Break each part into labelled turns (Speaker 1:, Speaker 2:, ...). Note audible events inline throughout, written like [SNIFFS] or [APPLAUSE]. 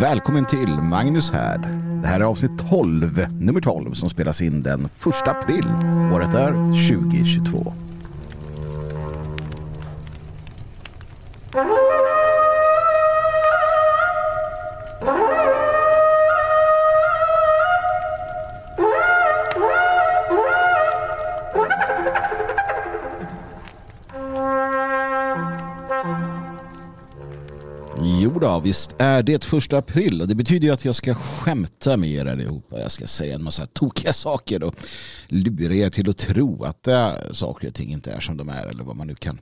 Speaker 1: Välkommen till Magnus här. Det här är avsnitt 12, nummer 12, som spelas in den 1 april. Året är 2022. Visst är det första april och det betyder ju att jag ska skämta med er allihopa. Jag ska säga en massa tokiga saker och lura er till att tro att äh, saker och ting inte är som de är eller vad man nu kan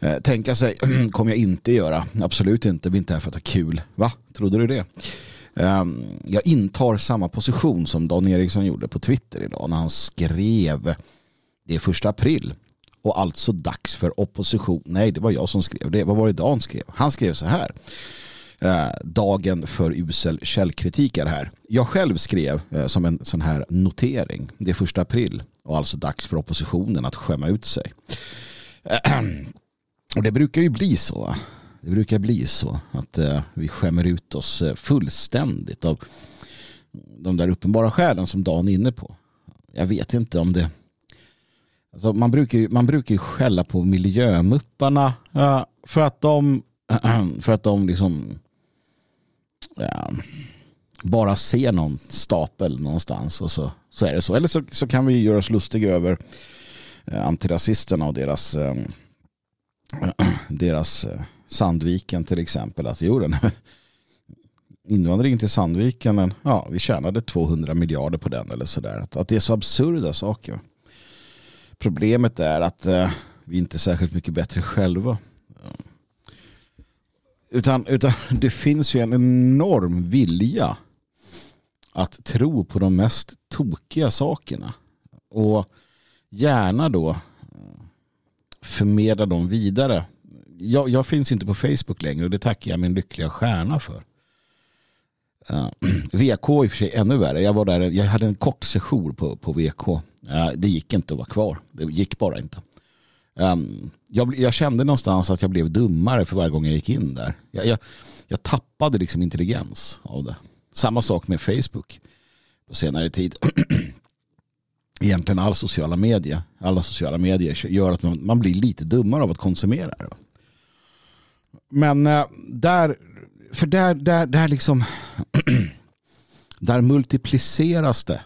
Speaker 1: eh, tänka sig. [CLEARS THROAT] kommer jag inte göra. Absolut inte. Vi är inte här för att ha kul. Va? Trodde du det? Um, jag intar samma position som Dan Eriksson gjorde på Twitter idag när han skrev det är första april och alltså dags för opposition. Nej, det var jag som skrev det. Vad var det Dan skrev? Han skrev så här. Eh, dagen för usel källkritik är här. Jag själv skrev eh, som en sån här notering. Det är första april och alltså dags för oppositionen att skämma ut sig. [CLEARS THROAT] Och det brukar ju bli så. Det brukar bli så att eh, vi skämmer ut oss fullständigt av de där uppenbara skälen som Dan är inne på. Jag vet inte om det Alltså man, brukar ju, man brukar ju skälla på miljömupparna för att de, [CLEARS THROAT] för att de liksom ja, bara ser någon stapel någonstans och så, så är det så. Eller så, så kan vi göra oss lustiga över eh, antirasisterna och deras, ehm, [CLEARS THROAT] deras eh, Sandviken till exempel. Att jo, den, [LAUGHS] invandringen till Sandviken, ja, vi tjänade 200 miljarder på den eller sådär. Att, att det är så absurda saker. Problemet är att eh, vi inte är särskilt mycket bättre själva. Utan, utan [LAUGHS] det finns ju en enorm vilja att tro på de mest tokiga sakerna. Och gärna då eh, förmedla dem vidare. Jag, jag finns inte på Facebook längre och det tackar jag min lyckliga stjärna för. Eh, [CLEARS THROAT] uh, VK i och för sig ännu värre. Jag, var där, jag hade en kort session på, på VK eh, det gick inte att vara kvar. Det gick bara inte. Um, jag, jag, kände någonstans att jag blev dummare för varje gång jag gick in där. Jag, jag, jag tappade liksom intelligens av det. Samma sak med Facebook på senare tid. [CLEARS THROAT] Egentligen all sociala medier, alla sociala medier gör att man, man blir lite dummare av att konsumera det. Men äh, där, för där, där, där liksom, [CLEARS THROAT] där multipliceras det.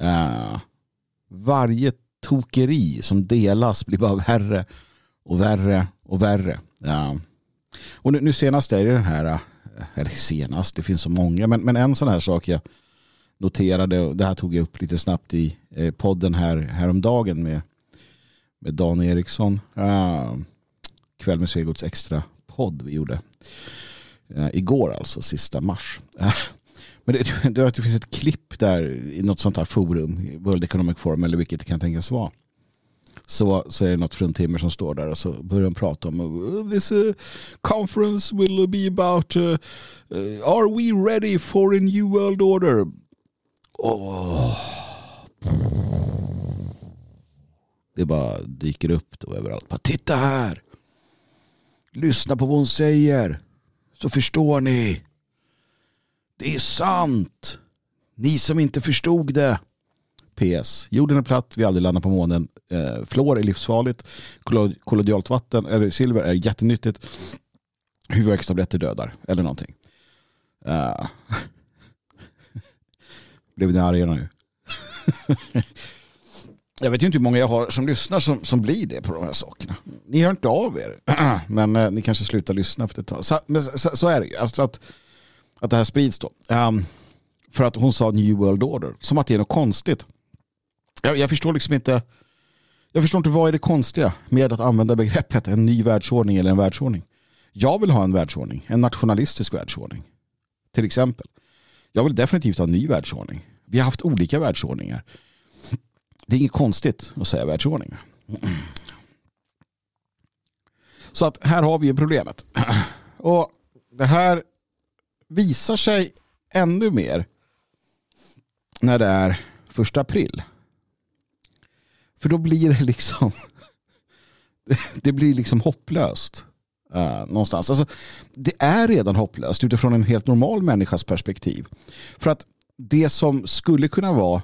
Speaker 1: Eh, varje tokeri som delas blir bara värre och värre och värre. Ja. Och nu, nu senast är det den här, eller senast, det finns så många, men, men en sån här sak jag noterade, och det här tog jag upp lite snabbt i eh, podden här häromdagen med, med Dan Eriksson. Uh, kväll med Svegots extra podd vi gjorde. Uh, igår alltså, sista mars. Uh, men det, [LAUGHS] det, det finns ett klipp där i något sånt här forum, World Economic Forum eller vilket det kan tänkas vara. Så, så är det något fruntimmer som står där och så börjar de prata om oh, this uh, conference will be about uh, uh, are we ready for a new world order? Oh. Det bara dyker upp då överallt. Bara, Titta här! Lyssna på vad hon säger. Så förstår ni. Det är sant. Ni som inte förstod det. PS. Jorden är platt, vi aldrig landar på månen. Eh, fluor är livsfarligt. Kollodialt vatten, eller silver är jättenyttigt. Huvudvärkstabletter dödar, eller någonting. Uh. [LAUGHS] Blev ni arga nu? [LAUGHS] jag vet ju inte hur många jag har som lyssnar som, som blir det på de här sakerna. Ni hör inte av er. [CLEARS THROAT] men eh, ni kanske slutar lyssna efter ett tag. Så, men så, så är det ju. Alltså att, att det här sprids då. Um, för att hon sa New World Order. Som att det är något konstigt. Jag, jag, förstår liksom inte. Jag förstår inte vad är det konstiga med att använda begreppet en ny världsordning eller en världsordning. Jag vill ha en världsordning. En nationalistisk världsordning. Till exempel. Jag vill definitivt ha en ny världsordning. Vi har haft olika världsordningar. Det är inget konstigt att säga världsordning. Så att här har vi ju problemet. Och det här visar sig ännu mer när det är första april. För då blir det liksom [LAUGHS] det blir liksom hopplöst. Uh, någonstans. Alltså, det är redan hopplöst utifrån en helt normal människas perspektiv. För att det som skulle kunna vara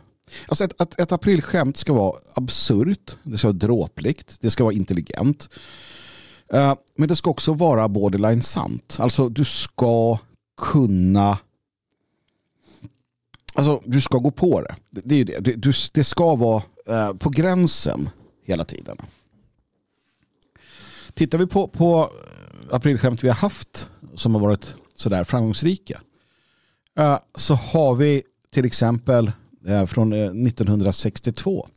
Speaker 1: Alltså ett, ett, ett aprilskämt ska vara absurt, det ska vara dråpligt, det ska vara intelligent. Uh, men det ska också vara borderline sant. Alltså du ska kunna Alltså du ska gå på det. Det, det är ju Det, du, det ska vara eh, på gränsen hela tiden. Tittar vi på, på aprilskämt vi har haft som har varit sådär framgångsrika eh, så har vi till exempel Eh, från eh, 1962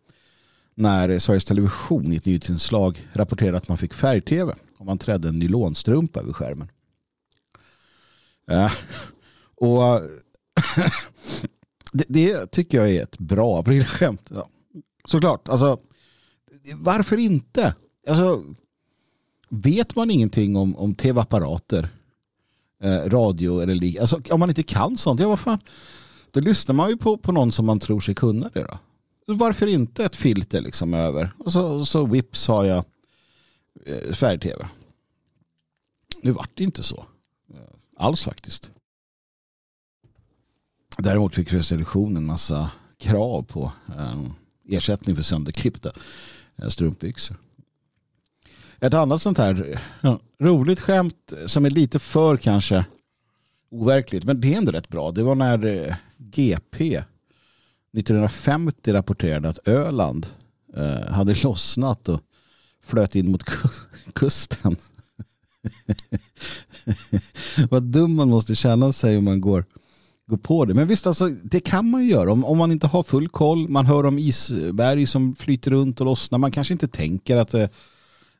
Speaker 1: när Sveriges Television i ett nyhetsinslag rapporterade att man fick färg-tv om man trädde en nylonstrumpa över skärmen. Ja. Och [LAUGHS] det, det, tycker jag är ett bra aprilskämt. Ja. Såklart, alltså varför inte? Alltså, vet man ingenting om, om tv-apparater, eh, radio eller liknande, alltså, om man inte kan sånt, ja vad fan, då lyssnar man ju på, på någon som man tror sig kunna det då. Varför inte ett filter liksom över? Och så, så vips har jag eh, färg-tv. Nu vart det inte så. Alls faktiskt. Däremot fick Resolution en massa krav på eh, ersättning för sönderklippta eh, strumpbyxor. Ett annat sånt här roligt skämt som är lite för kanske overkligt, men det är ändå rätt bra. Det var när eh, GP 1950 rapporterade att Öland eh, hade lossnat och flöt in mot kusten. [LAUGHS] Vad dum man måste känna sig om man går, går på det. Men visst, alltså, det kan man ju göra. Om, om man inte har full koll, man hör om isberg som flyter runt och lossnar. Man kanske inte tänker att det,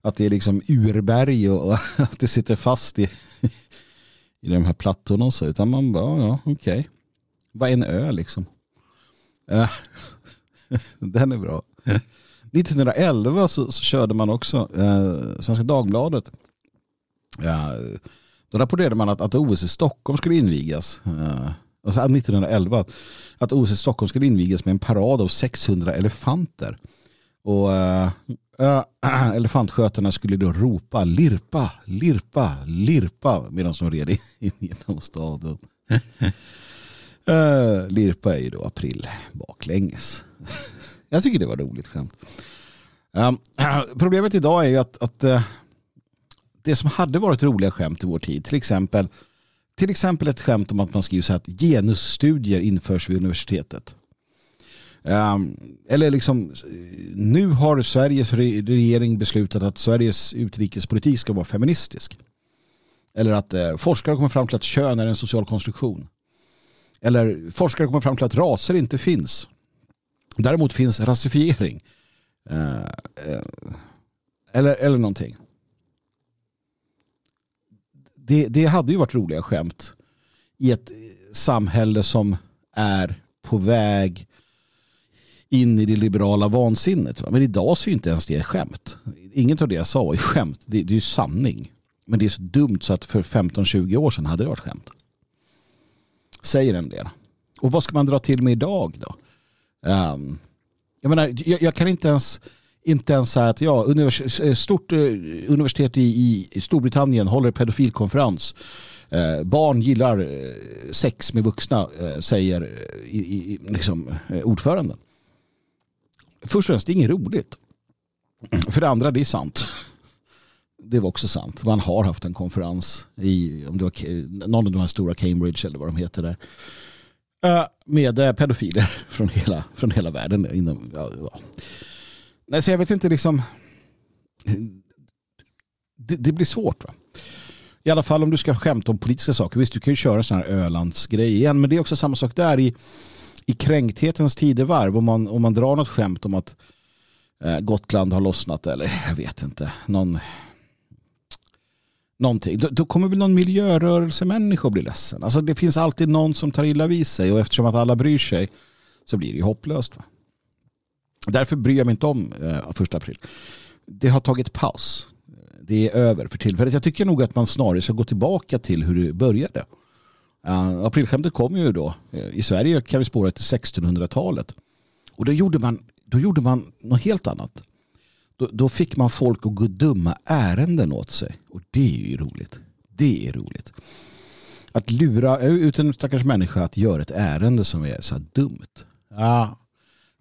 Speaker 1: att det är liksom urberg och, och [LAUGHS] att det sitter fast i, [LAUGHS] i de här plattorna och så. Utan man bara, ja, okej. Okay. Vad är en ö liksom? Uh, den är bra. 1911 så, så körde man också eh, Svenska Dagbladet. Ja, då rapporterade man att, att OS i Stockholm skulle invigas. Eh, alltså 1911 att OS i Stockholm skulle invigas med en parad av 600 elefanter. Och uh, [CLEARS THROAT] elefantskötarna skulle då ropa lirpa, lirpa, lirpa medan de red in genom staden. Uh, [LAUGHS] Lirpa är ju då april baklänges. [LAUGHS] Jag tycker det var roligt skämt. Um, [CLEARS THROAT] problemet idag är ju att, att uh, det som hade varit roliga skämt i vår tid, till exempel, till exempel ett skämt om att man skriver så här att genusstudier införs vid universitetet. Um, eller liksom, nu har Sveriges regering beslutat att Sveriges utrikespolitik ska vara feministisk. Eller att eh, forskare kommer fram till att kön är en social konstruktion. Eller forskare kommer fram till att raser inte finns. Däremot finns rasifiering. Eh, eh, eller, eller någonting. Det, det hade ju varit roliga skämt i ett samhälle som är på väg in i det liberala vansinnet. Men idag så är inte ens det skämt. Inget av det jag sa var skämt. Det, det är ju sanning. Men det är så dumt så att för 15-20 år sedan hade det varit skämt säger en del. Och vad ska man dra till med idag då? Um, jag, menar, jag, jag, kan inte ens, inte ens så här att ja, univers, eh, stort eh, universitet i, i Storbritannien håller pedofilkonferens. Eh, barn gillar eh, sex med vuxna, säger i, i, liksom, ordföranden. Först och främst, det är inget roligt. [CLEARS THROAT] För det andra, det är sant det var också sant. Man har haft en konferens i om det var någon av de här stora Cambridge eller vad de heter där. Med pedofiler [LAUGHS] från hela, från hela världen. Inom, ja, ja. Nej, så jag vet inte liksom. Det, det, blir svårt va. I alla fall om du ska skämta om politiska saker. Visst, du kan ju köra en sån här Ölandsgrej igen. Men det är också samma sak där i, i kränkthetens tidevarv. Om man, om man drar något skämt om att eh, Gotland har lossnat eller jag vet inte. Någon någonting, då, då kommer väl någon miljörörelsemänniska att bli ledsen. Alltså det finns alltid någon som tar illa vid sig och eftersom att alla bryr sig så blir det ju hopplöst. Va? Därför bryr jag mig inte om eh, första april. Det har tagit paus. Det är över för tillfället. Jag tycker nog att man snarare ska gå tillbaka till hur det började. Uh, aprilskämtet kom ju då. Eh, I Sverige kan vi spåra till 1600-talet. Och då gjorde, man, då gjorde man något helt annat. då, då fick man folk att gå dumma ärenden åt sig. Och det är ju roligt. Det är roligt. Att lura ut en stackars människa att göra ett ärende som är så här dumt. Ja.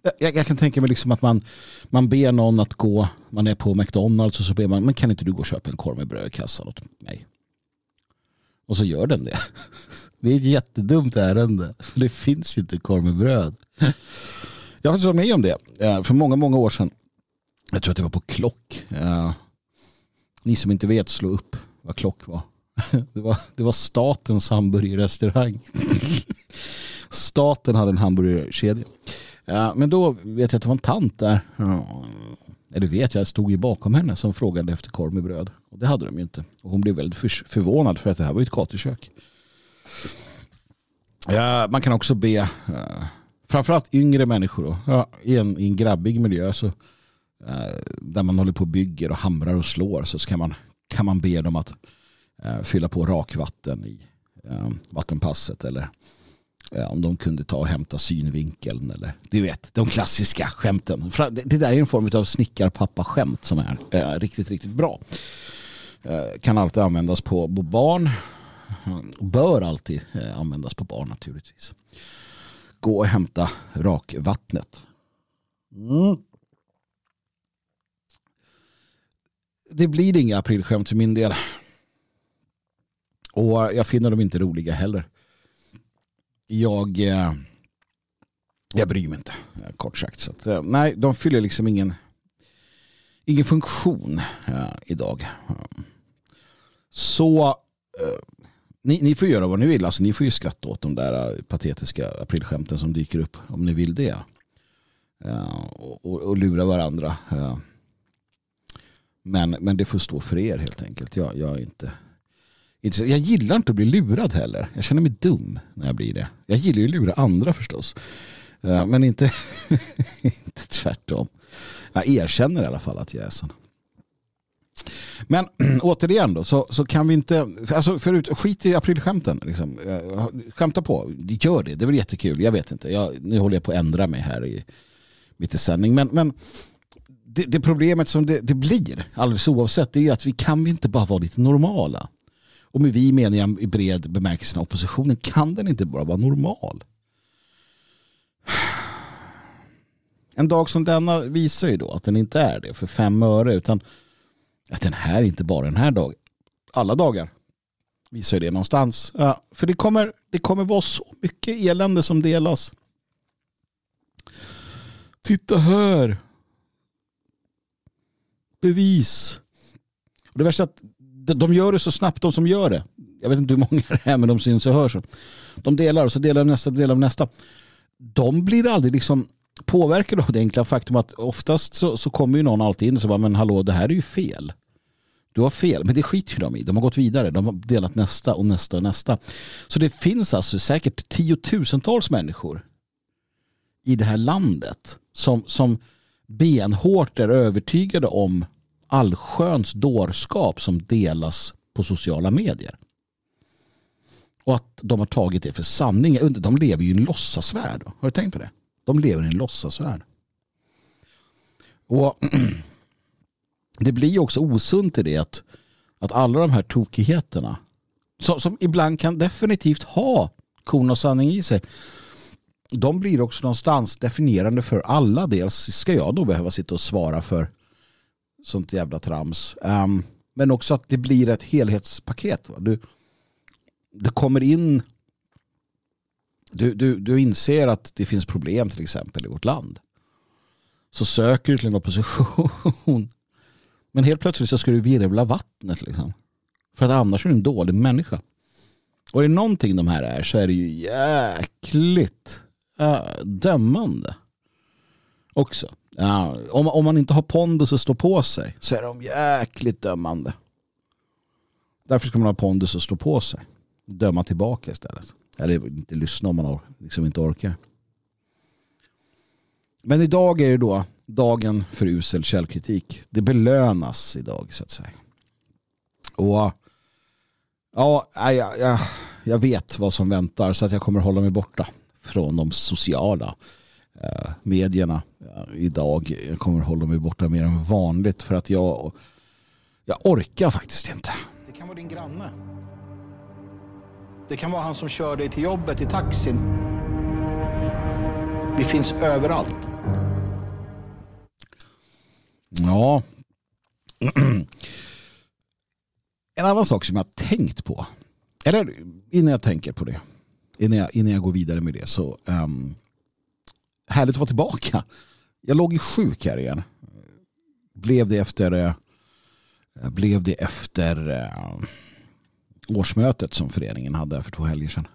Speaker 1: Jag, jag, kan tänka mig liksom att man, man ber någon att gå, man är på McDonalds och så ber man, men kan inte du gå och köpa en korv med bröd i kassan åt mig? Och så gör den det. [LAUGHS] Det är ett jättedumt ärende. För det finns ju inte korv med bröd. Jag har faktiskt varit med om det eh, för många, många år sedan. Jag tror att det var på Klock. Eh, ni som inte vet, slå upp vad Klock var. [LAUGHS] Det var, det var statens hamburgerrestaurang. [LAUGHS] Staten hade en hamburgerkedja. Ja, men då vet jag att det var en tant där. Eller vet jag, jag stod ju bakom henne som frågade efter korv med bröd. Och det hade de ju inte. Och hon blev väldigt förvånad för att det här var ju ett gatukök. Ja, man kan också be uh, framförallt yngre människor då, ja, i, en, i en grabbig miljö så, uh, där man håller på och bygger och hamrar och slår så kan man, kan man be dem att uh, fylla på rakvatten i vattenpasset eller Eh, om de kunde ta och hämta synvinkeln eller du vet, de klassiska skämten. Det där är en form av snickarpappa-skämt som är eh, riktigt, riktigt bra. Eh, kan alltid användas på barn bör alltid eh, användas på barn naturligtvis. Gå och hämta rakvattnet. Mm. Det blir inga aprilskämt för min del. Och jag finner dem inte roliga heller. Jag, eh, jag bryr mig inte, eh, kort sagt. Så att, eh, nej, de fyller liksom ingen, ingen funktion idag. Så ni, ni får göra vad ni vill. Alltså, ni får ju skratta åt de där patetiska aprilskämten som dyker upp om ni vill det. Ja, och, och, lura varandra. Ja. Men, men det får stå för er helt enkelt. Jag, jag, är inte, jag gillar inte att bli lurad heller. Jag känner mig dum när jag blir det. Jag gillar ju att lura andra förstås. Eh, men inte, [LAUGHS] inte tvärtom. Jag erkänner i alla fall att jag är sån. Men [CLEARS THROAT] återigen då, så, så kan vi inte, alltså förut, skit i aprilskämten. Liksom. Eh, skämta på, gör det, det är väl jättekul, jag vet inte. Jag, nu håller jag på att ändra mig här i mitt i sändning. Men, men det, det, problemet som det, det blir, alldeles oavsett, det är att vi kan vi inte bara vara lite normala. Och med vi menar jag i bred bemärkelse oppositionen, kan den inte bara vara normal? En dag som denna visar ju då att den inte är det för fem öre utan att den här inte bara den här dagen. Alla dagar visar ju det någonstans. Ja, för det kommer, det kommer vara så mycket elände som delas. Titta här. Bevis. Och det värsta är att de gör det så snabbt de som gör det. Jag vet inte hur många det är men de syns och hörs. De delar och så delar nästa, delar nästa. De blir aldrig liksom påverkade av det enkla faktum att oftast så, så kommer ju någon alltid in och så bara men hallå det här är ju fel. Du har fel, men det skiter ju de i. De har gått vidare, de har delat nästa och nästa och nästa. Så det finns alltså säkert tiotusentals människor i det här landet som, som benhårt är övertygade om allsköns dårskap som delas på sociala medier. Och att de har tagit det för sanning. De lever ju i en låtsasvärld. Har du tänkt på det? De lever i en låtsasvärld. Och [CLEARS THROAT] det blir också osunt i det att, att alla de här tokigheterna som, som ibland kan definitivt ha korn och sanning i sig de blir också någonstans definierande för alla. Dels ska jag då behöva sitta och svara för sånt jävla trams. Um, men också att det blir ett helhetspaket. Du, du kommer in du, du, du inser att det finns problem till exempel i vårt land. Så söker du till en opposition. [LAUGHS] Men helt plötsligt så ska du virvla vattnet. Liksom. För att annars är du en dålig människa. Och är det någonting de här är så är det ju jäkligt äh, dömande. Också. Ja, om, om man inte har pondus att stå på sig så är de jäkligt dömande. Därför ska man ha pondus att stå på sig. Döma tillbaka istället. Eller inte lyssna om man liksom inte orkar. Men idag är det då dagen för usel källkritik. Det belönas idag så att säga. Och ja, jag, jag, jag vet vad som väntar så att jag kommer hålla mig borta från de sociala eh, medierna eh, idag. Jag kommer hålla mig borta mer än vanligt för att jag, jag orkar faktiskt inte. Det kan vara din granne. Det kan vara han som kör dig till jobbet i taxin. Vi finns överallt. Ja. En annan sak som jag har tänkt på. Eller innan jag tänker på det. Innan jag, innan jag går vidare med det så. Um, härligt att vara tillbaka. Jag låg ju sjuk här igen. Blev det efter. Eh, blev det efter. Eh, årsmötet som föreningen hade för två helger sedan.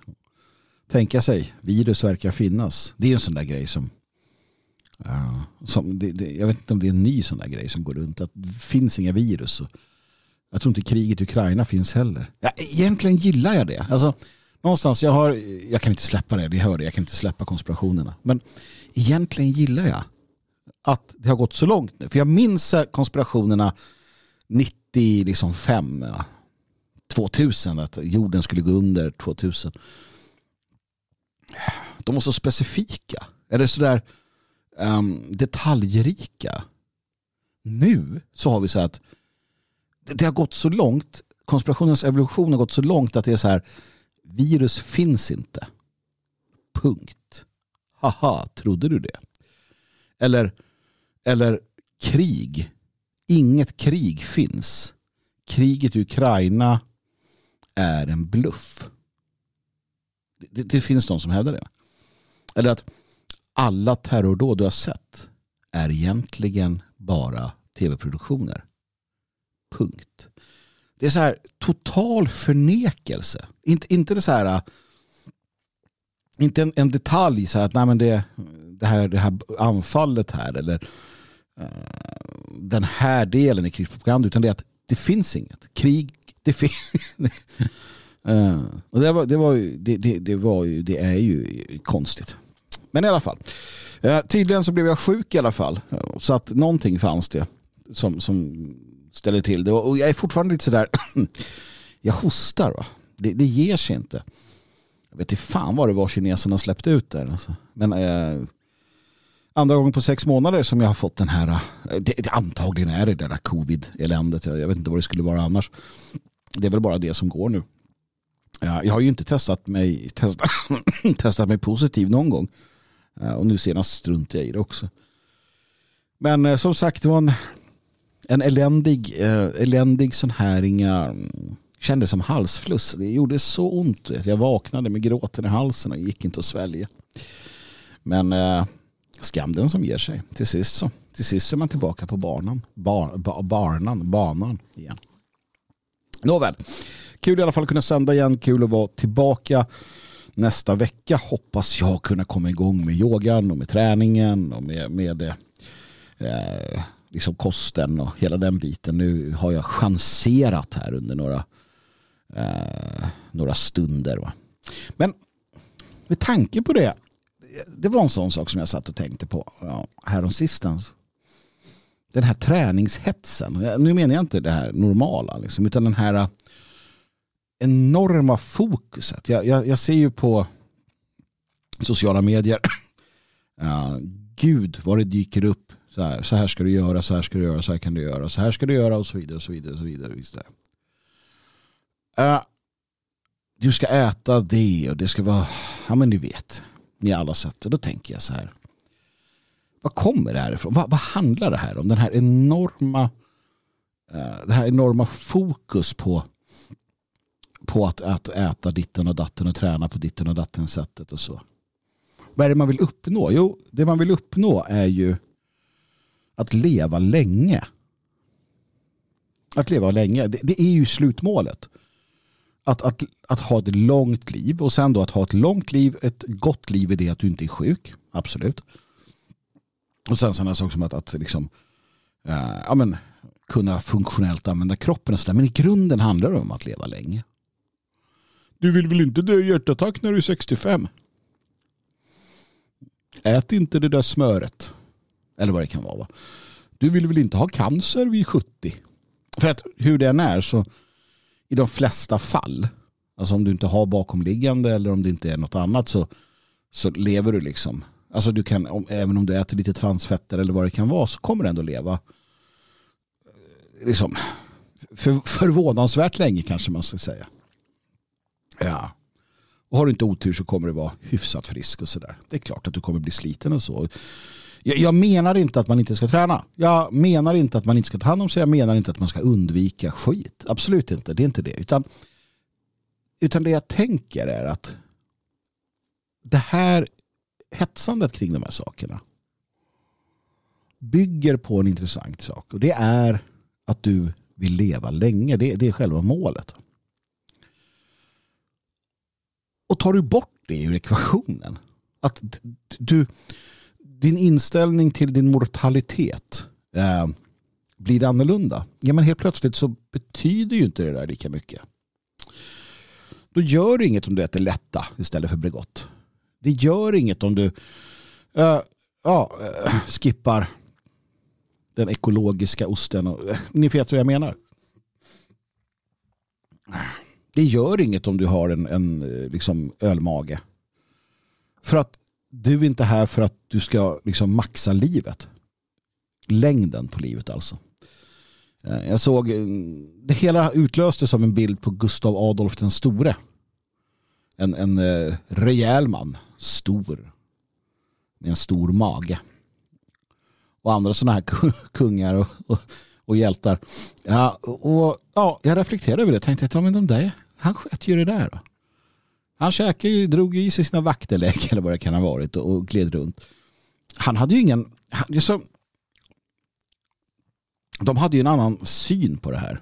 Speaker 1: Tänka sig, virus verkar finnas. Det är en sån där grej som, uh, som det, det, jag vet inte om det är en ny sån där grej som går runt. Att det finns inga virus. Jag tror inte kriget i Ukraina finns heller. Ja, egentligen gillar jag det. Alltså, någonstans, jag, har, jag kan inte släppa det, det hör det, jag kan inte släppa konspirationerna. Men egentligen gillar jag att det har gått så långt nu. För jag minns konspirationerna 95, liksom 2000, att jorden skulle gå under 2000. De var så specifika. Eller sådär um, ehm, detaljrika. Nu så har vi så att det har gått så långt, konspirationens evolution har gått så långt att det är så här, virus finns inte. Punkt. Haha, trodde du det? Eller, eller krig. Inget krig finns. Kriget i Ukraina är en bluff. Det, det, finns de som hävdar det. Eller att alla terrordåd du har sett är egentligen bara tv-produktioner. Punkt. Det är så här total förnekelse. Inte, inte det så här äh, inte en, en detalj så här att nej men det, det, här, det här anfallet här eller uh, den här delen i krigspropaganda utan det är att det finns inget. Krig det finns... [LAUGHS] uh, eh, och det, var, det, var ju, det, det, det, var ju, det är ju konstigt. Men i alla fall. Uh, tydligen så blev jag sjuk i alla fall. Så att någonting fanns det som, som ställer till det. Och jag är fortfarande lite sådär... [CLEARS THROAT] jag hostar. Va? Det, det ger sig inte. Jag vet inte fan vad det var kineserna släppte ut där. Alltså. Men eh, andra gången på sex månader som jag har fått den här, eh, det, det, antagligen är det där covid-eländet. Jag vet inte vad det skulle vara annars. Det är väl bara det som går nu. Jag har ju inte testat mig, testat, [CLEARS THROAT] testat mig positiv någon gång. Eh, och nu senast struntade jag i det också. Men eh, som sagt, det var en, en eländig, eh, eländig sån här inga mm, kändes som halsfluss. Det gjorde så ont. Jag vaknade med gråten i halsen och gick inte att svälja. Men eh, skam den som ger sig. Till sist så. Till sist är man tillbaka på banan. Bar, ba, barnan, banan igen. Nåväl, kul i alla fall att kunna sända igen. Kul att vara tillbaka nästa vecka. Hoppas jag kunna komma igång med yogan och med träningen och med, med eh, liksom kosten och hela den biten. Nu har jag chanserat här under några, eh, några stunder. Va? Men med tanke på det, det var en sån sak som jag satt och tänkte på ja, häromsistens. Den här träningshetsen. Nu menar jag inte det här normala, liksom, utan den här eh, enorma fokuset. Jag, jag, jag ser ju på sociala medier. [CLEARS THROAT] ja, Gud vad det dyker upp. Så här, så här ska du göra, så här ska du göra, så här kan du göra, så här ska du göra och så vidare. Och så vidare, och så vidare, och så vidare. Uh, du ska äta det och det ska vara, ja men ni vet, ni har alla sett det. Då tänker jag så här. Vad kommer det här ifrån? Vad, vad handlar det här om? Den här enorma, uh, det här enorma fokus på på att, att äta ditten och datten och träna på ditten och datten sättet och så. Vad är det man vill uppnå? Jo, det man vill uppnå är ju att leva länge. Att leva länge, det, det är ju slutmålet. Att, att, att ha ett långt liv och sen då att ha ett långt liv, ett gott liv i det att du inte är sjuk. Absolut. Och sen sådana saker som att, att liksom, eh, ja, men, kunna funktionellt använda kroppen och sådär. Men i grunden handlar det om att leva länge. Du vill väl inte dö i hjärtattack när du är 65? Ät inte det där smöret. Eller vad det kan vara. Va? Du vill väl inte ha cancer vid 70? För att hur det än är så i de flesta fall, alltså om du inte har bakomliggande eller om det inte är något annat så, så lever du liksom Alltså du kan, om, även om du äter lite transfetter eller vad det kan vara så kommer du ändå leva eh, liksom, för, förvånansvärt länge kanske man ska säga. Ja. Och har du inte otur så kommer du vara hyfsat frisk och sådär. Det är klart att du kommer bli sliten och så. Jag, jag, menar inte att man inte ska träna. Jag menar inte att man inte ska ta hand om sig. Jag menar inte att man ska undvika skit. Absolut inte. Det är inte det. Utan, utan det jag tänker är att det här hetsandet kring de här sakerna bygger på en intressant sak. Och det är att du vill leva länge. Det, det är själva målet. Och tar du bort det ur ekvationen, att du, din inställning till din mortalitet eh, blir annorlunda, ja men helt plötsligt så betyder ju inte det där lika mycket. Då gör det inget om du äter lätta istället för Bregott. Det gör inget om du eh, ja, eh, skippar den ekologiska osten. Och, eh, ni vet vad jag menar. Det gör inget om du har en, en eh, liksom ölmage. För att du är inte här för att du ska liksom maxa livet. Längden på livet alltså. Eh, jag såg, eh, det hela utlöstes av en bild på Gustav Adolf den store. En, en eh, rejäl man stor. Med en stor mage. Och andra sådana här [LAUGHS] kungar och, och, och, hjältar. Ja, och, ja, jag reflekterade över det. och Tänkte att ja, men de där, han sköt ju det där. Då. Han käkade ju, drog i sig sina vaktelägg [LAUGHS] eller vad det kan ha varit och, och gled runt. Han hade ju ingen... Han, liksom. de hade ju en annan syn på det här.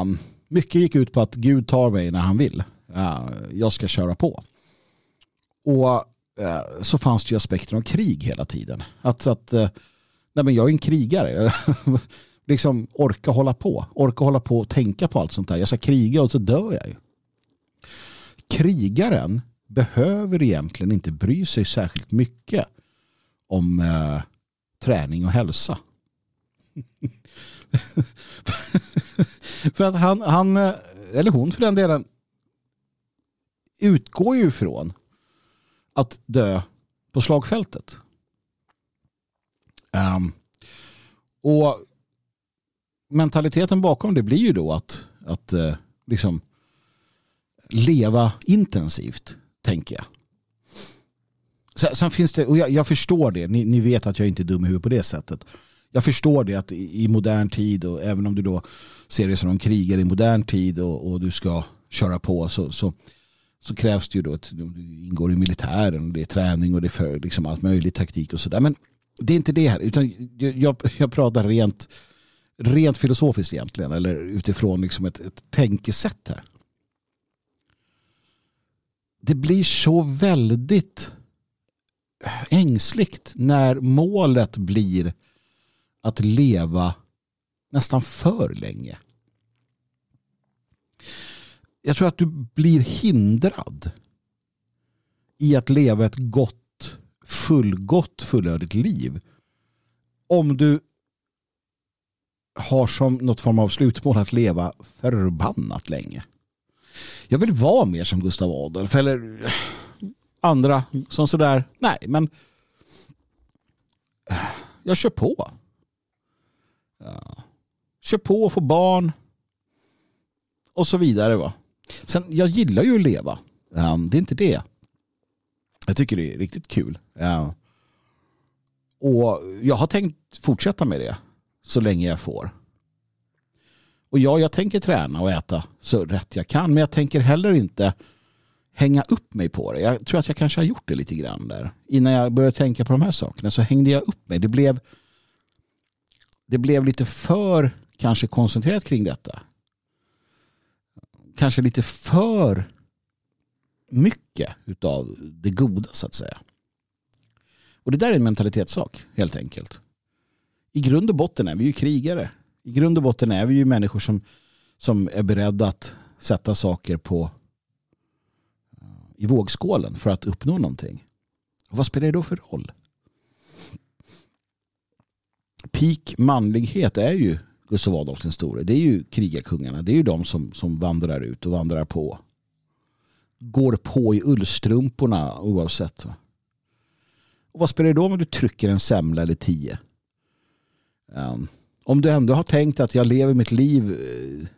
Speaker 1: Um, mycket gick ut på att Gud tar mig när han vill. Uh, jag ska köra på. Och uh, så fanns det ju aspekter av krig hela tiden. Att, att uh, nej men jag är en krigare. [LAUGHS] liksom orka hålla på. Orka hålla på och tänka på allt sånt där. Jag ska kriga och så dör jag ju. Krigaren behöver egentligen inte bry sig särskilt mycket om eh, träning och hälsa. [LAUGHS] för att han, han, eh, eller hon för den delen, utgår ju ifrån att dö på slagfältet. Um, och mentaliteten bakom det blir ju då att, att eh, liksom leva intensivt, tänker jag. Sen, sen finns det, och jag, jag förstår det, ni, ni, vet att jag inte är dum i huvudet på det sättet. Jag förstår det att i, i modern tid och även om du då ser det som en krigare i modern tid och, och du ska köra på så, så så krävs det ju då att du ingår i militären. Det är träning och det är för liksom allt möjligt taktik och sådär. Men det är inte det här. Utan jag, jag pratar rent, rent filosofiskt egentligen. Eller utifrån liksom ett, ett tänkesätt här. Det blir så väldigt ängsligt när målet blir att leva nästan för länge jag tror att du blir hindrad i att leva ett gott, fullgott, fullödigt liv. Om du har som något form av slutmål att leva förbannat länge. Jag vill vara mer som Gustav Adolf eller andra som sådär, nej men jag kör på. Ja. Kör på och få barn och så vidare. va. Sen, jag gillar ju att leva. Um, det är inte det. Jag tycker det är riktigt kul. Uh, och jag har tänkt fortsätta med det så länge jag får. Och ja, jag tänker träna och äta så rätt jag kan. Men jag tänker heller inte hänga upp mig på det. Jag tror att jag kanske har gjort det lite grann där. Innan jag började tänka på de här sakerna så hängde jag upp mig. Det blev, det blev lite för kanske koncentrerat kring detta kanske lite för mycket av det goda så att säga. Och det där är en mentalitetssak helt enkelt. I grund och botten är vi ju krigare. I grund och botten är vi ju människor som, som är beredda att sätta saker på eh, i vågskålen för att uppnå någonting. Och vad spelar det då för roll? Peak manlighet är ju Gustav Adolf den store. Det är ju krigarkungarna. Det är ju de som, som vandrar ut och vandrar på. Går på i ullstrumporna oavsett. Och vad spelar det då om du trycker en semla eller tio? Um, om du ändå har tänkt att jag lever mitt liv eh,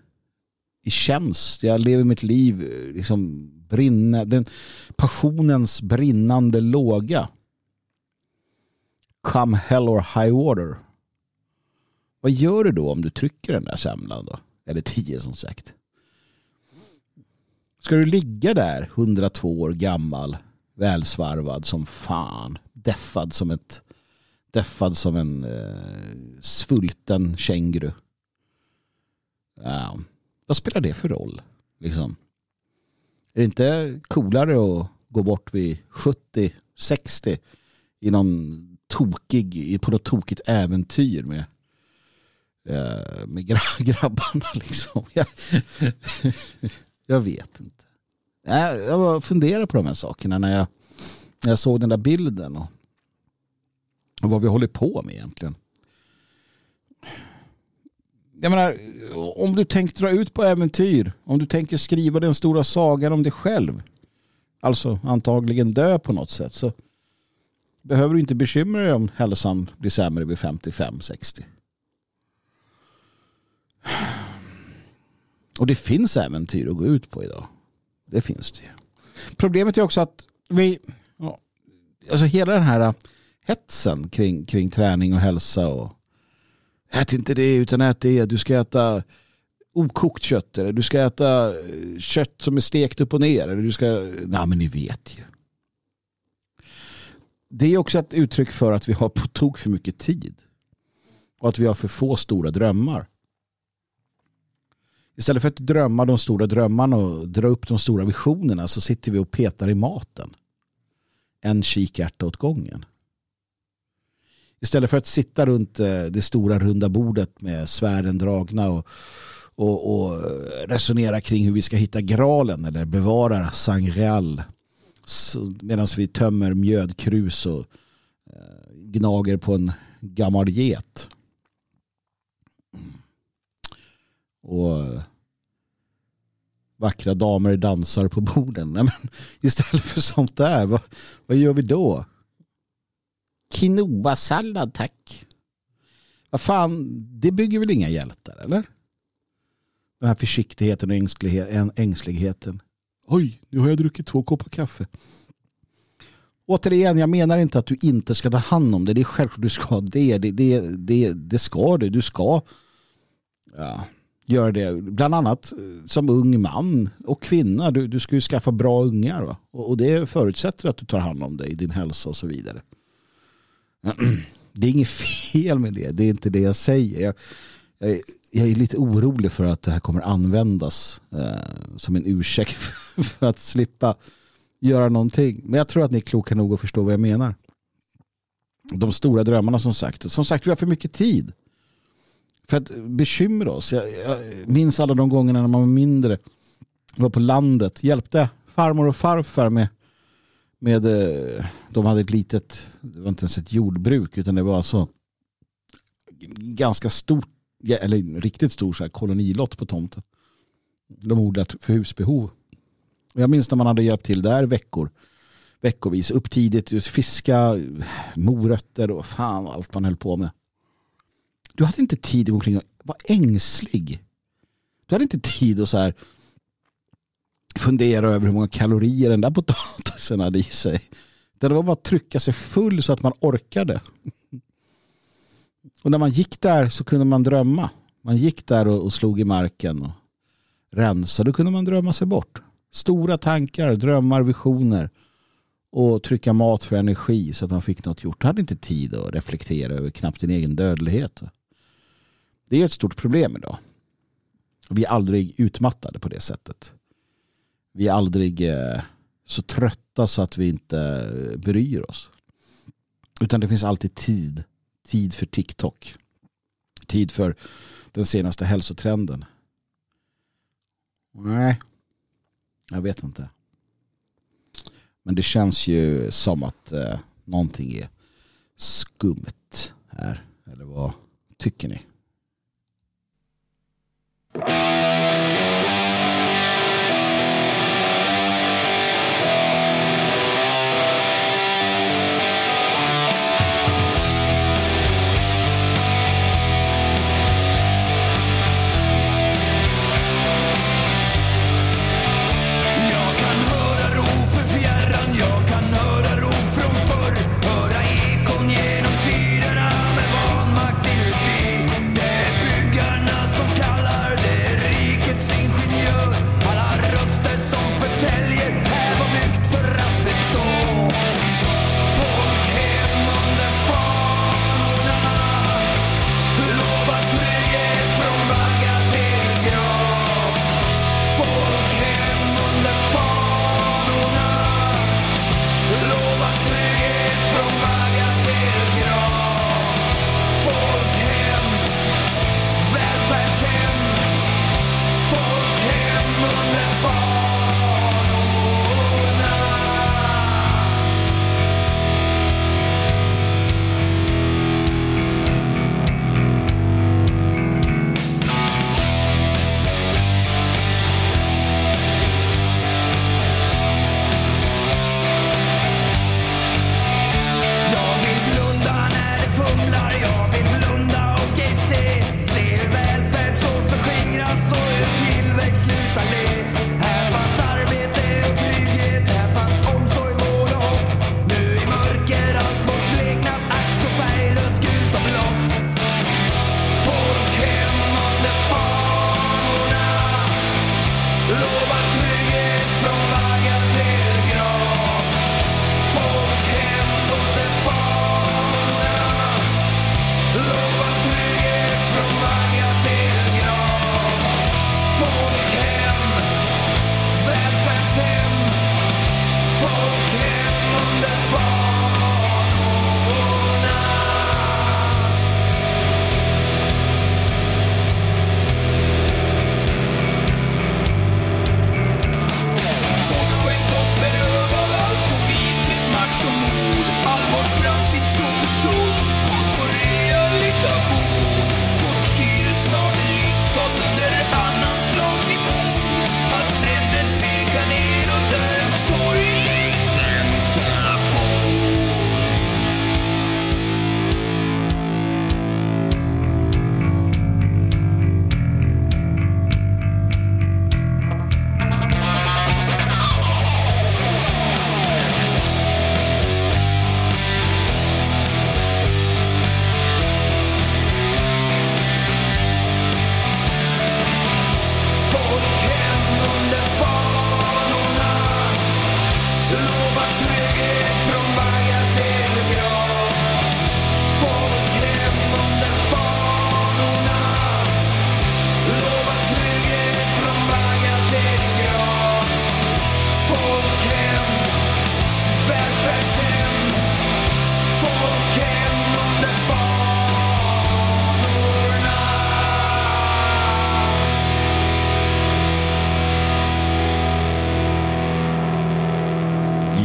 Speaker 1: i tjänst, jag lever mitt liv eh, liksom brinna, den passionens brinnande låga. Come hell or high water. Vad gör du då om du trycker den där semlan då? Eller tio som sagt. Ska du ligga där 102 år gammal, välsvarvad som fan, deffad som ett deffad som en eh, svulten känguru. Uh, Vad spelar det för roll? Liksom? Är det inte coolare att gå bort vid 70, 60 i någon tokig, på något tokigt äventyr med, eh, med [LAUGHS] grabbarna liksom? [LAUGHS] Jag, jag vet inte. Jag funderar på de här sakerna när jag, när jag såg den där bilden och, och vad vi håller på med egentligen. Jag menar, om du tänker dra ut på äventyr, om du tänker skriva den stora sagan om dig själv, alltså antagligen dö på något sätt, så behöver du inte bekymra dig om hälsan blir sämre vid 55-60. Och det finns äventyr att gå ut på idag. Det finns det. ju. Problemet är också att vi, alltså hela den här hetsen kring, kring träning och hälsa och ät inte det utan ät det. Du ska äta okokt kött eller du ska äta eh, kött som är stekt upp och ner. Eller du ska, nej men ni vet ju. Det är också ett uttryck för att vi har på tok för mycket tid. Och att vi har för få stora drömmar. Istället för att drömma de stora drömmarna och dra upp de stora visionerna så sitter vi och petar i maten. En kikärta åt gången. Istället för att sitta runt eh, det stora runda bordet med svärden dragna och, och, och eh, resonera kring hur vi ska hitta gralen eller bevara Sangreal medan vi tömmer mjödkrus och eh, gnager på en gammal get. Och vackra damer dansar på borden. Nej, men [LAUGHS] istället för sånt där, vad, vad gör vi då? Quinoa-sallad tack. Vad fan, det bygger väl inga hjältar eller? Den här försiktigheten och ängsligheten. Oj, nu har jag druckit två koppar kaffe. Återigen, jag menar inte att du inte ska ta hand om det. Det är självklart du ska det. Det, det, det, det ska du. Du ska ja, göra det. Bland annat eh, som ung man och kvinna. Du, du ska ju skaffa bra ungar. Va? Och, och det förutsätter att du tar hand om dig, din hälsa och så vidare. [CLEARS THROAT] Det är inget fel med det. Det är inte det jag säger. Jag, jag, jag är lite orolig för att det här kommer användas eh, som en ursäkt [LAUGHS] för att slippa göra någonting. Men jag tror att ni är kloka nog att förstå vad jag menar. De stora drömmarna som sagt. Som sagt, vi har för mycket tid. För att bekymra oss. Jag, jag minns alla de gångerna när man var mindre. Var på landet. Hjälpte farmor och farfar med, med eh, de hade ett litet, det var inte ens ett jordbruk utan det var alltså ganska stort, eller riktigt stor så här kolonilott på tomten. De odlat för husbehov. Jag minns när man hade hjälpt till där veckor. Veckovis. Upp tidigt, fiska, morötter och fan allt man höll på med. Du hade inte tid att gå omkring och vara ängslig. Du hade inte tid att så här fundera över hur många kalorier den där potatisen hade i sig. Det var bara att trycka sig full så att man orkade. Och när man gick där så kunde man drömma. Man gick där och, slog i marken och rensade. Då kunde man drömma sig bort. Stora tankar, drömmar, visioner. Och trycka mat för energi så att man fick något gjort. Du hade inte tid att reflektera över knappt din egen dödlighet. Det är ett stort problem idag. Vi är aldrig utmattade på det sättet. Vi är aldrig eh, så trötta så att vi inte bryr oss. Utan det finns alltid tid. Tid för TikTok. Tid för den senaste hälsotrenden. Nej, jag vet inte. Men det känns ju som att eh, någonting är skumt här. Eller vad tycker ni?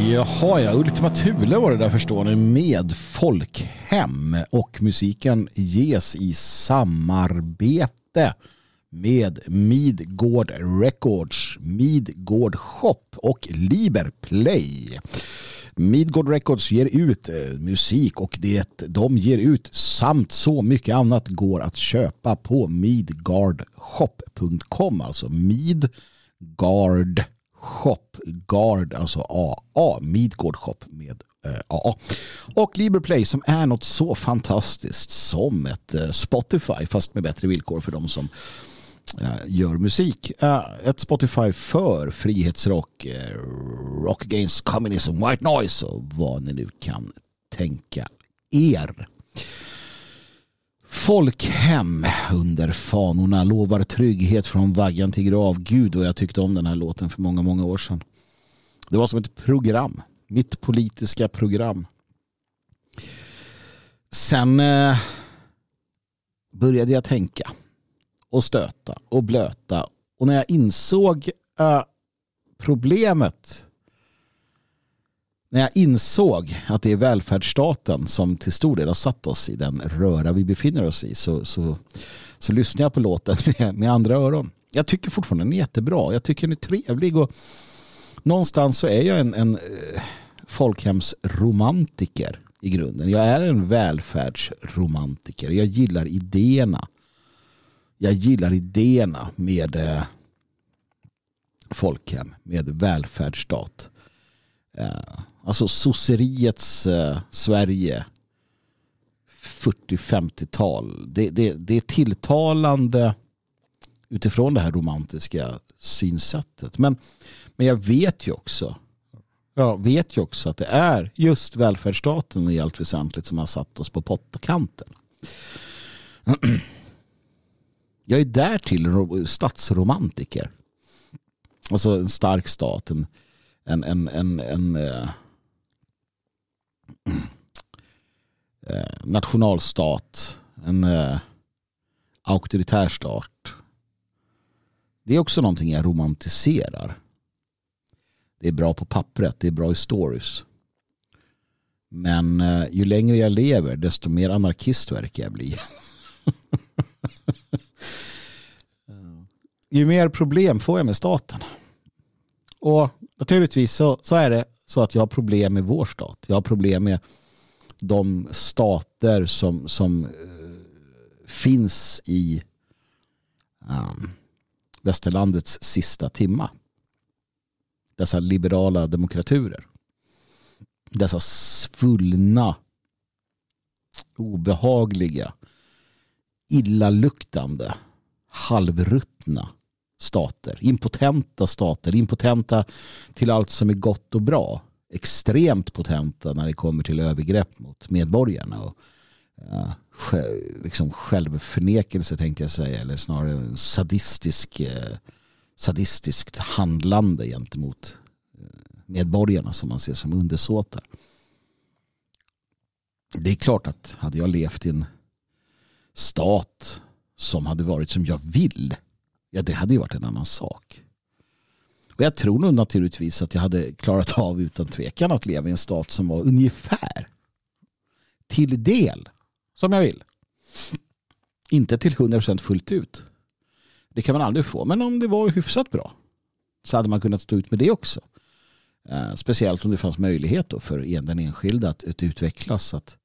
Speaker 1: Jaha, ja. Ultima Thule var det där förstår ni med Folkhem och musiken ges i samarbete med Midgård Records, Midgård Shop och Liberplay. Midgård Records ger ut eh, musik och det de ger ut samt så mycket annat går att köpa på midgardshop.com alltså Midgard Shop, Guard, alltså AA, Midgård Shop med eh, AA. Och Liberplay som är något så fantastiskt som ett eh, Spotify fast med bättre villkor för de som eh, gör musik. Eh, ett Spotify för frihetsrock, eh, rock against communism, white noise och vad ni nu kan tänka er. Folkhem under fanorna lovar trygghet från vaggan till grav. Gud och jag tyckte om den här låten för många, många år sedan. Det var som ett program. Mitt politiska program. Sen eh, började jag tänka och stöta och blöta. Och när jag insåg eh, problemet när jag insåg att det är välfärdsstaten som till stor del har satt oss i den röra vi befinner oss i så, så, så lyssnade jag på låten [LAUGHS] med, med andra öron. Jag tycker fortfarande den är jättebra. Jag tycker den är trevlig och någonstans så är jag en, en eh, folkhemsromantiker i grunden. Jag är en välfärdsromantiker. Jag gillar idéerna. Jag gillar idéerna med eh, folkhem, med välfärdsstat. Eh, Alltså sosseriets eh, Sverige 40-50-tal. Det, det, det är tilltalande utifrån det här romantiska synsättet. Men, men jag vet ju också jag vet ju också att det är just välfärdsstaten i allt väsentligt som har satt oss på pottkanten. [CLEARS THROAT] Jag är därtill statsromantiker. Alltså en stark stat, en, en, en, en, eh, en eh, nationalstat, en eh, auktoritär stat. Det är också någonting jag romantiserar. Det är bra på pappret, det är bra i stories. Men eh, ju längre jag lever desto mer anarkist verkar jag bli. [LAUGHS] ju mer problem får jag med staten. Och naturligtvis så, så är det så att jag har problem med vår stat. Jag har problem med de stater som, som eh, finns i um, västerlandets sista timma. Dessa liberala demokraturer. Dessa svullna, obehagliga, illaluktande, halvruttna stater. Impotenta stater. Impotenta till allt som är gott och bra. Extremt potenta när det kommer till övergrepp mot medborgarna. Och, eh, ja, liksom självförnekelse tänkte jag säga. Eller snarare sadistisk, eh, sadistiskt handlande gentemot eh, medborgarna som man ser som undersåtar. Det är klart att hade jag levt i en stat som hade varit som jag vill ja det hade ju varit en annan sak. Och jag tror nog naturligtvis att jag hade klarat av utan tvekan att leva i en stat som var ungefär till del som jag vill. Inte till 100% fullt ut. Det kan man aldrig få. Men om det var hyfsat bra så hade man kunnat stå ut med det också. Eh, speciellt om det fanns möjlighet då för den enskilda att, att utvecklas. Att,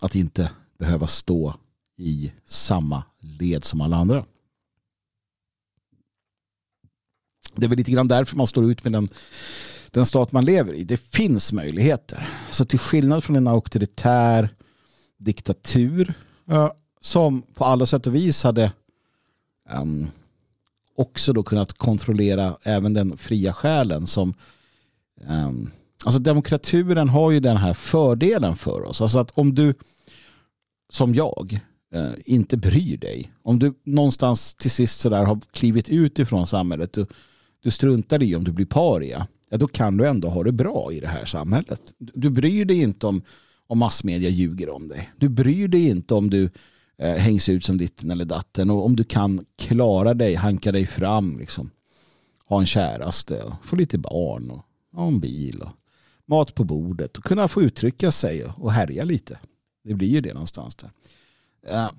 Speaker 1: att inte behöva stå i samma led som alla andra. Det är väl lite grann därför man står ut med den, den stat man lever i. Det finns möjligheter. Så till skillnad från en auktoritär diktatur som på alla sätt och vis hade um, också då kunnat kontrollera även den fria själen som um, alltså demokraturen har ju den här fördelen för oss. Alltså att om du som jag eh, inte bryr dig. Om du någonstans till sist sådär har klivit ut ifrån samhället, du, du struntar i om du blir paria, ja, då kan du ändå ha det bra i det här samhället. Du bryr dig inte om, om massmedia ljuger om dig. Du bryr dig inte om du eh, hängs ut som ditten eller datten och om du kan klara dig, hanka dig fram, liksom. ha en käraste och få lite barn och ha en bil och mat på bordet och kunna få uttrycka sig och härja lite. Det blir ju det någonstans där. Eh,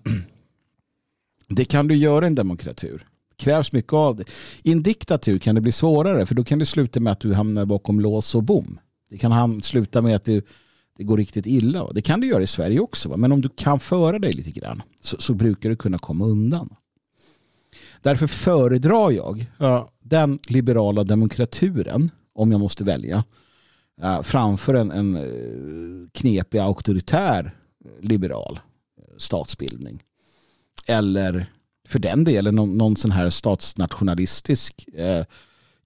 Speaker 1: [CLEARS THROAT] det kan du göra i en demokratur. Krävs mycket av det. I en diktatur kan det bli svårare för då kan det sluta med att du hamnar bakom lås och bom. Det kan sluta med att du, det går riktigt illa. Det kan du göra i Sverige också. Men om du kan föra dig lite grann så, så brukar du kunna komma undan. Därför föredrar jag den liberala demokraturen, om jag måste välja, framför en, en eh, knepig auktoritär liberal statsbildning. Eller för den delen någon, någon sån här statsnationalistisk eh,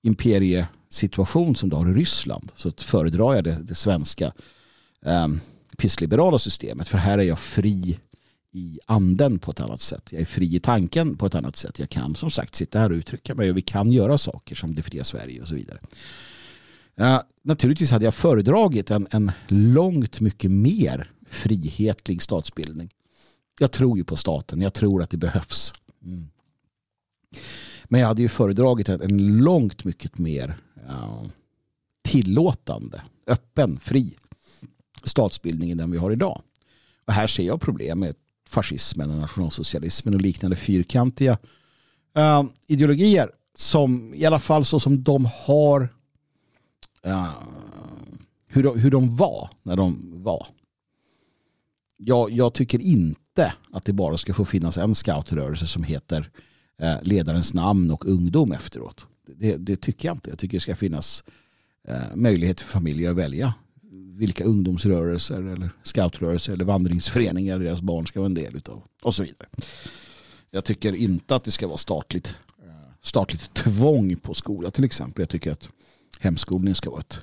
Speaker 1: imperiesituation som du har i Ryssland. Så föredrar jag det, det svenska eh, pissliberala systemet. För här är jag fri i anden på ett annat sätt. Jag är fri i tanken på ett annat sätt. Jag kan som sagt sitta här och uttrycka mig och vi kan göra saker som det fria Sverige och så vidare. Uh, naturligtvis hade jag föredragit en, en långt mycket mer frihetlig statsbildning. Jag tror ju på staten. Jag tror att det behövs. Mm. Men jag hade ju föredragit en, långt mycket mer ja, tillåtande, öppen, fri statsbildning än den vi har idag. Och här ser jag problem med fascismen och nationalsocialismen och liknande fyrkantiga uh, ideologier som i alla fall så som de har uh, hur, de, hur de var när de var. Jag, jag tycker inte att det bara ska få finnas en scoutrörelse som heter eh, ledarens namn och ungdom efteråt. Det, det, tycker jag inte. Jag tycker det ska finnas eh, möjlighet för familjer att välja vilka ungdomsrörelser eller scoutrörelser eller vandringsföreningar deras barn ska vara en del av och så vidare. Jag tycker inte att det ska vara statligt, eh, statligt tvång på skola till exempel. Jag tycker att hemskolning ska vara ett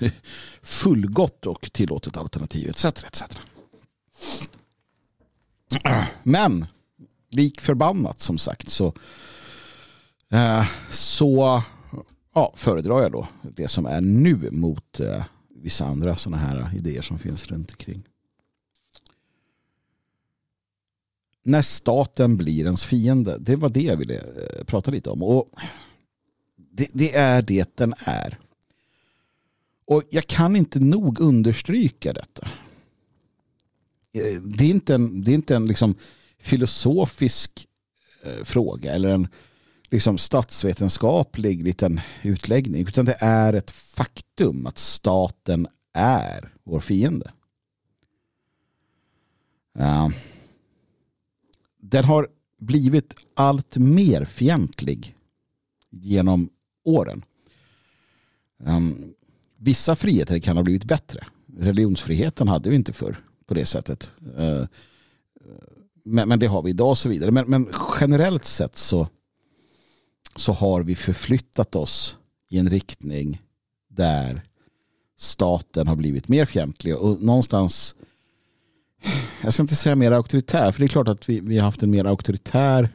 Speaker 1: [LAUGHS] fullgott och tillåtet alternativ etc. etc. Men lik förbannat som sagt så, eh, så ja, föredrar jag då det som är nu mot eh, vissa andra sådana här idéer som finns runt omkring. När staten blir ens fiende, det var det jag ville eh, prata lite om. Och det, det är det den är. Och jag kan inte nog understryka detta. Det är inte en, det är inte en liksom filosofisk eh, fråga eller en liksom statsvetenskaplig liten utläggning utan det är ett faktum att staten är vår fiende. Den har blivit allt mer fientlig genom åren. Um, vissa friheter kan ha blivit bättre. Religionsfriheten hade vi inte förr på det sättet. Eh, men, men, det har vi idag och så vidare. Men, men generellt sett så så har vi förflyttat oss i en riktning där staten har blivit mer fientlig och någonstans jag ska inte säga mer auktoritär för det är klart att vi, vi har haft en mer auktoritär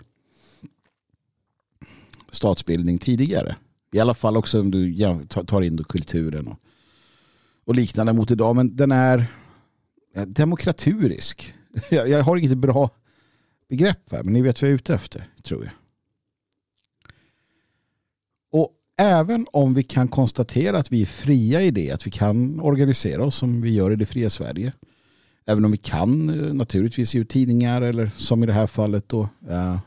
Speaker 1: statsbildning tidigare. I alla fall också om du tar in kulturen och, och liknande mot idag. Men den är Eh, demokraturisk. [LAUGHS] Jag, jag har inget bra begrepp här men ni vet vad jag är ute efter tror jag. Och även om vi kan konstatera att vi är fria i det, att vi kan organisera oss som vi gör i det fria Sverige. Även om vi kan eh, naturligtvis ge ut tidningar eller som i det här fallet då eh,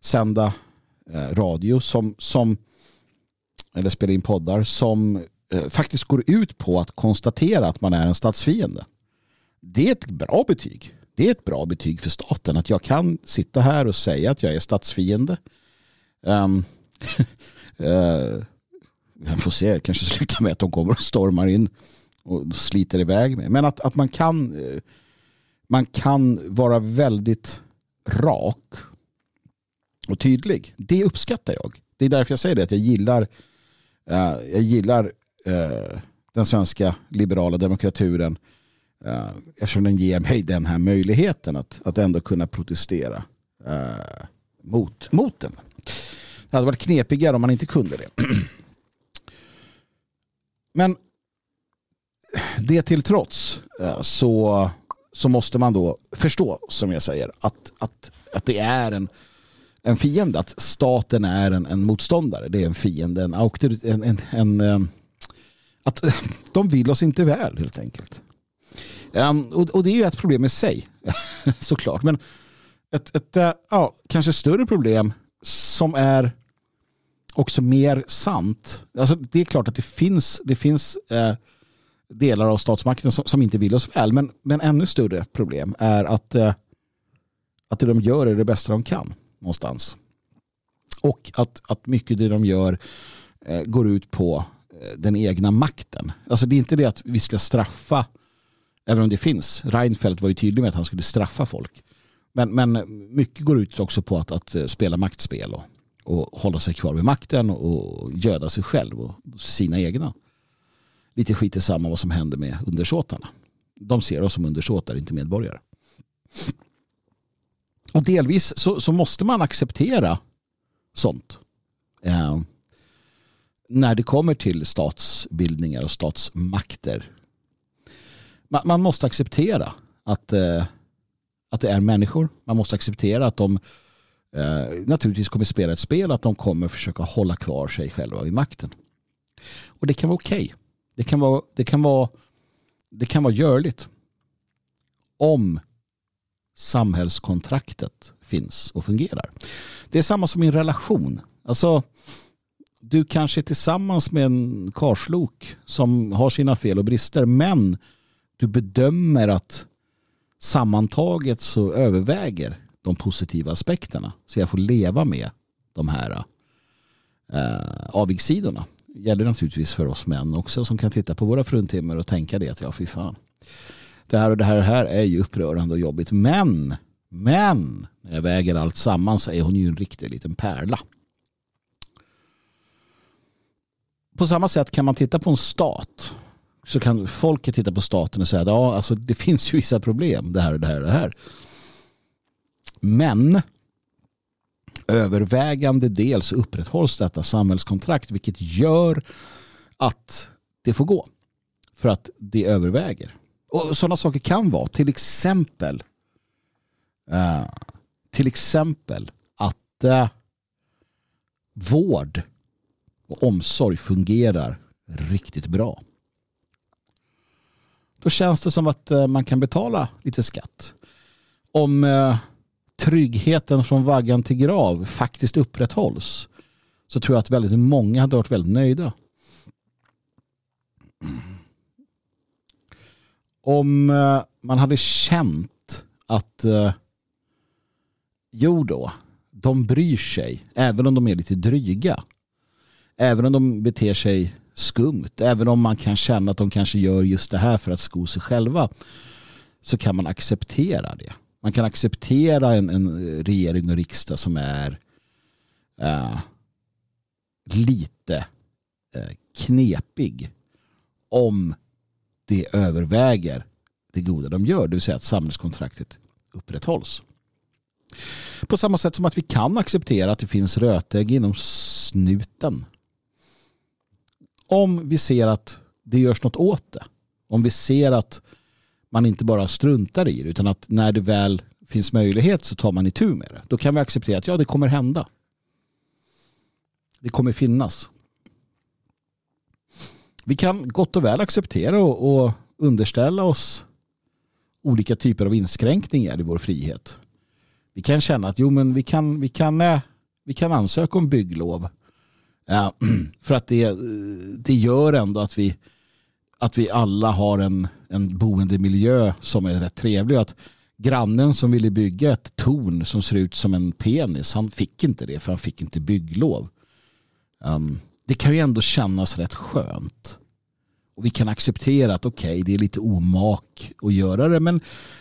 Speaker 1: sända eh, radio som, som eller spela in poddar som eh, faktiskt går ut på att konstatera att man är en statsfiende. Det är ett bra betyg. Det är ett bra betyg för staten att jag kan sitta här och säga att jag är statsfiende. Um, Uh, [LAUGHS] jag får se, kanske slutar med att de kommer och stormar in och sliter iväg mig. Men att, att man, kan, eh, man kan vara väldigt rak och tydlig. Det uppskattar jag. Det är därför jag säger det, att jag gillar, uh, jag gillar uh, den svenska liberala demokraturen uh, eftersom den ger mig den här möjligheten att, att ändå kunna protestera eh, mot, mot den. Det hade varit knepigare om man inte kunde det. [CLEARS THROAT] Men det till trots uh, så, så måste man då förstå, som jag säger, att, att, att det är en, en fiende. Att staten är en, en motståndare. Det är en fiende, en, en, en, en, att [LAUGHS] de vill oss inte väl helt enkelt. Um, och, och, det är ju ett problem i sig, [LAUGHS] såklart. Men ett, ett uh, ja, kanske större problem som är också mer sant. Alltså, det är klart att det finns, det finns uh, delar av statsmakten som, som, inte vill oss väl. Men, men ännu större problem är att, uh, att det de gör är det bästa de kan någonstans. Och att, att mycket det de gör går ut på den egna makten. Alltså det är inte det att vi ska straffa, även om det finns. Reinfeldt var ju tydlig med att han skulle straffa folk. Men, men mycket går ut också på att, att eh, spela maktspel och, och hålla sig kvar vid makten och göda sig själv och sina egna. Lite skit i samma vad som händer med undersåtarna. De ser oss som undersåtar, inte medborgare. Och delvis så, så måste man acceptera sånt. Eh, när det kommer till statsbildningar och statsmakter. Man, man måste acceptera att, eh, att det är människor. Man måste acceptera att de eh, naturligtvis kommer spela ett spel, att de kommer försöka hålla kvar sig själva vid makten. Och det kan vara okej. Okay. Det kan vara, det kan vara, det kan vara görligt. Om samhällskontraktet finns och fungerar. Det är samma som i en relation. Alltså, du kanske är tillsammans med en karslok som har sina fel och brister men du bedömer att sammantaget så överväger de positiva aspekterna. Så jag får leva med de här eh, avigsidorna. Det gäller naturligtvis för oss män också som kan titta på våra fruntimmer och tänka det att ja fy fan. Det här och det här, och det här är ju upprörande och jobbigt men men när jag väger allt samman så är hon ju en riktig liten pärla. på samma sätt kan man titta på en stat så kan folket titta på staten och säga att ja, alltså, det finns ju vissa problem, det här och det här och det här. Men övervägande del så upprätthålls detta samhällskontrakt vilket gör att det får gå. För att det överväger. Och sådana saker kan vara till exempel uh, till exempel att uh, vård och omsorg fungerar riktigt bra. Då känns det som att eh, man kan betala lite skatt. Om eh, tryggheten från vaggan till grav faktiskt upprätthålls så tror jag att väldigt många hade varit väldigt nöjda. Om eh, man hade känt att jo då, de bryr sig även om de är lite dryga även om de beter sig skumt, även om man kan känna att de kanske gör just det här för att sko sig själva, så kan man acceptera det. Man kan acceptera en, en regering och riksdag som är äh, lite äh, knepig om det överväger det goda de gör, det vill säga att samhällskontraktet upprätthålls. På samma sätt som att vi kan acceptera att det finns rötägg inom snuten om vi ser att det görs något åt det. Om vi ser att man inte bara struntar i det utan att när det väl finns möjlighet så tar man itu med det. Då kan vi acceptera att ja, det kommer hända. Det kommer finnas. Vi kan gott och väl acceptera och, och underställa oss olika typer av inskränkningar i vår frihet. Vi kan känna att jo, men vi, kan, vi, kan, eh, vi kan ansöka om bygglov [CLEARS THROAT] För att det, eh, det gör ändå att vi, att vi alla har en, en boendemiljö som är rätt trevlig. Att grannen som ville bygga ett torn som ser ut som en penis, han fick inte det för han fick inte bygglov. Um, det kan ju ändå kännas rätt skönt. Och vi kan acceptera att okej, okay, det är lite omak att göra det, men,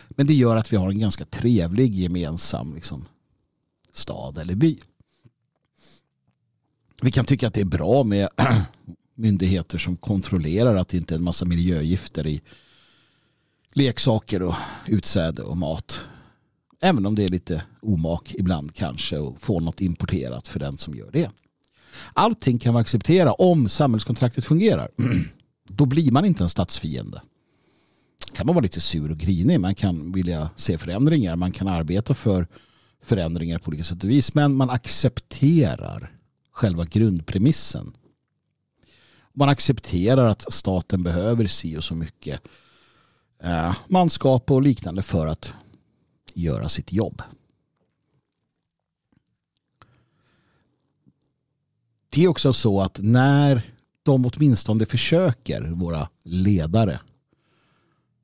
Speaker 1: men det gör att vi har en ganska trevlig gemensam liksom, stad eller by. Vi kan tycka att det är bra med [CLEARS THROAT] myndigheter som kontrollerar att det inte är en massa miljögifter i leksaker och utsäde och mat. Även om det är lite omak ibland kanske och få något importerat för den som gör det. Allting kan vi acceptera om samhällskontraktet fungerar. [CLEARS THROAT] Då blir man inte en statsfiende. kan man vara lite sur och grinig. Man kan vilja se förändringar. Man kan arbeta för förändringar på olika sätt och vis. Men man accepterar själva grundpremissen. Man accepterar att staten behöver si och så mycket eh, manskap och liknande för att göra sitt jobb. Det är också så att när de åtminstone försöker, våra ledare,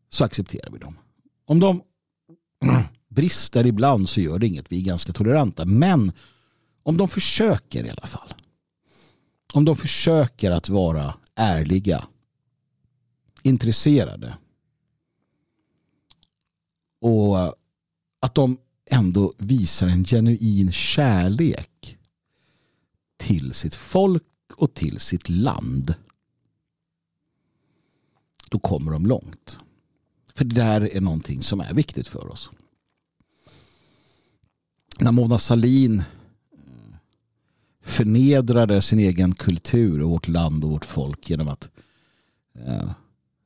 Speaker 1: så accepterar vi dem. Om de [CLEARS THROAT] brister ibland så gör det inget, vi är ganska toleranta. Men om de försöker i alla fall. Om de försöker att vara ärliga, intresserade och att de ändå visar en genuin kärlek till sitt folk och till sitt land. Då kommer de långt. För det där är någonting som är viktigt för oss. När Mona Salin förnedrade sin egen kultur och vårt land och vårt folk genom att eh,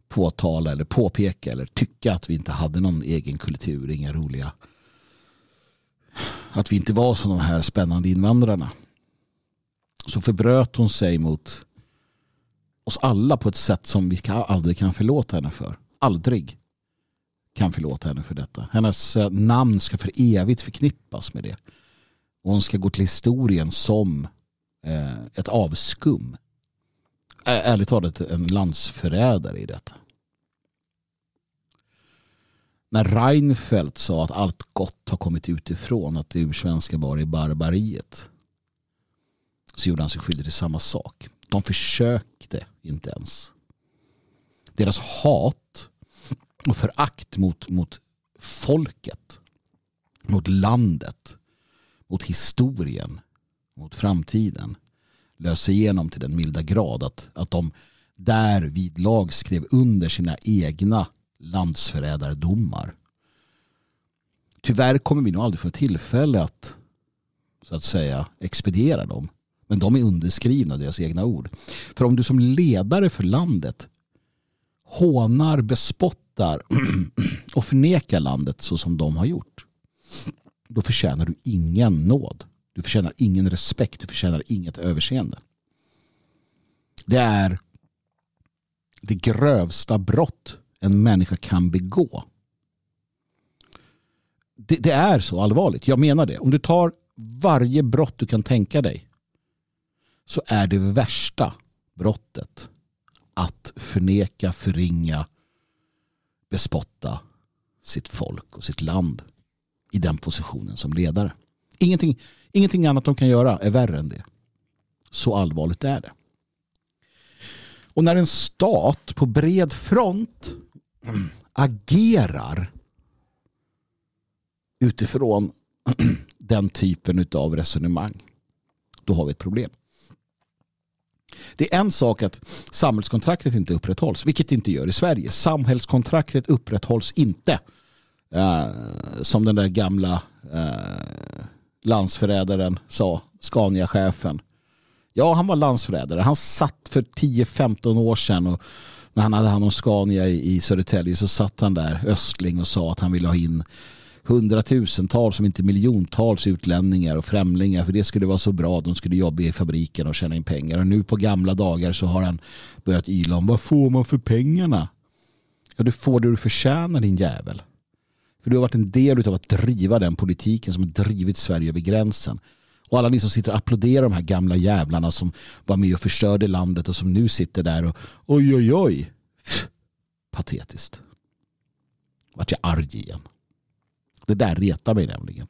Speaker 1: påtala eller påpeka eller tycka att vi inte hade någon egen kultur, inga roliga att vi inte var som de här spännande invandrarna så förbröt hon sig mot oss alla på ett sätt som vi aldrig kan förlåta henne för. Aldrig kan förlåta henne för detta. Hennes eh, namn ska för evigt förknippas med det. Och hon ska gå till historien som eh, ett avskum. Ärligt talat en landsförrädare i detta. När Reinfeldt sa att allt gott har kommit utifrån, att det ursvenska var i barbariet så gjorde han sig skyldig till samma sak. De försökte inte ens. Deras hat och förakt mot, mot folket, mot landet, mot historien, mot framtiden löser igenom till den milda grad att, att de där vid lag skrev under sina egna landsförrädardomar. Tyvärr kommer vi nog aldrig få tillfälle att så att säga expediera dem. Men de är underskrivna, deras egna ord. För om du som ledare för landet hånar, bespottar [CLEARS THROAT] och förnekar landet så som de har gjort. Då förtjänar du ingen nåd. Du förtjänar ingen respekt. Du förtjänar inget överseende. Det är det grövsta brott en människa kan begå. Det, det, är så allvarligt. Jag menar det. Om du tar varje brott du kan tänka dig så är det värsta brottet att förneka, förringa, bespotta sitt folk och sitt land i den positionen som ledare. Ingenting, ingenting annat de kan göra är värre än det. Så allvarligt är det. Och när en stat på bred front [CLEARS THROAT] agerar utifrån [CLEARS THROAT] den typen av resonemang då har vi ett problem. Det är en sak att samhällskontraktet inte upprätthålls, vilket det inte gör i Sverige. Samhällskontraktet upprätthålls inte. Eh, som den där gamla eh, landsförrädaren sa, Scania-chefen. Ja, han var landsförrädare. Han satt för 10-15 år sedan och när han hade hand om Scania i, i Södertälje så satt han där, Östling, och sa att han ville ha in hundratusentals, om inte miljontals utlänningar och främlingar för det skulle vara så bra. De skulle jobba i fabriken och tjäna in pengar. Och nu på gamla dagar så har han börjat yla om vad får man för pengarna? Ja, du får det du förtjänar din jävel. För du har varit en del av att driva den politiken som har drivit Sverige över gränsen. Och alla ni som sitter och applåderar de här gamla jävlarna som var med och förstörde landet och som nu sitter där och oj oj oj. [SNIFFS] Patetiskt. Vart jag arg igen. Det där retar mig nämligen.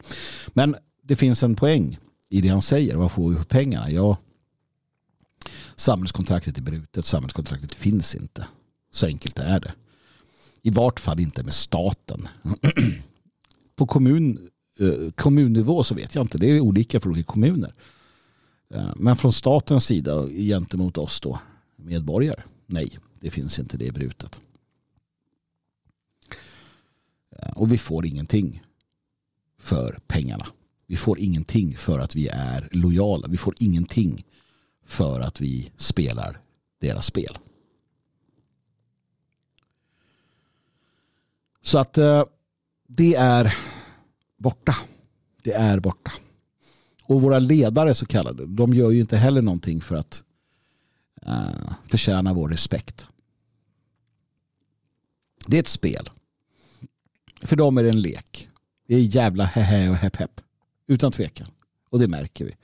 Speaker 1: Men det finns en poäng i det han säger. Vad får vi för pengarna? Ja, samhällskontraktet är brutet. Samhällskontraktet finns inte. Så enkelt är det. I vart fall inte med staten. På kommun, eh, kommunnivå så vet jag inte. Det är olika för olika kommuner. Eh, men från statens sida gentemot oss då medborgare. Nej, det finns inte det brutet. Eh, och vi får ingenting för pengarna. Vi får ingenting för att vi är lojala. Vi får ingenting för att vi spelar deras spel. Så att eh, det är borta. Det är borta. Och våra ledare så kallade, de gör ju inte heller någonting för att uh, vår respekt. Det är ett spel. För dem är det en lek. Det är jävla hehe och hepp hepp. Utan tvekan. Och det märker vi.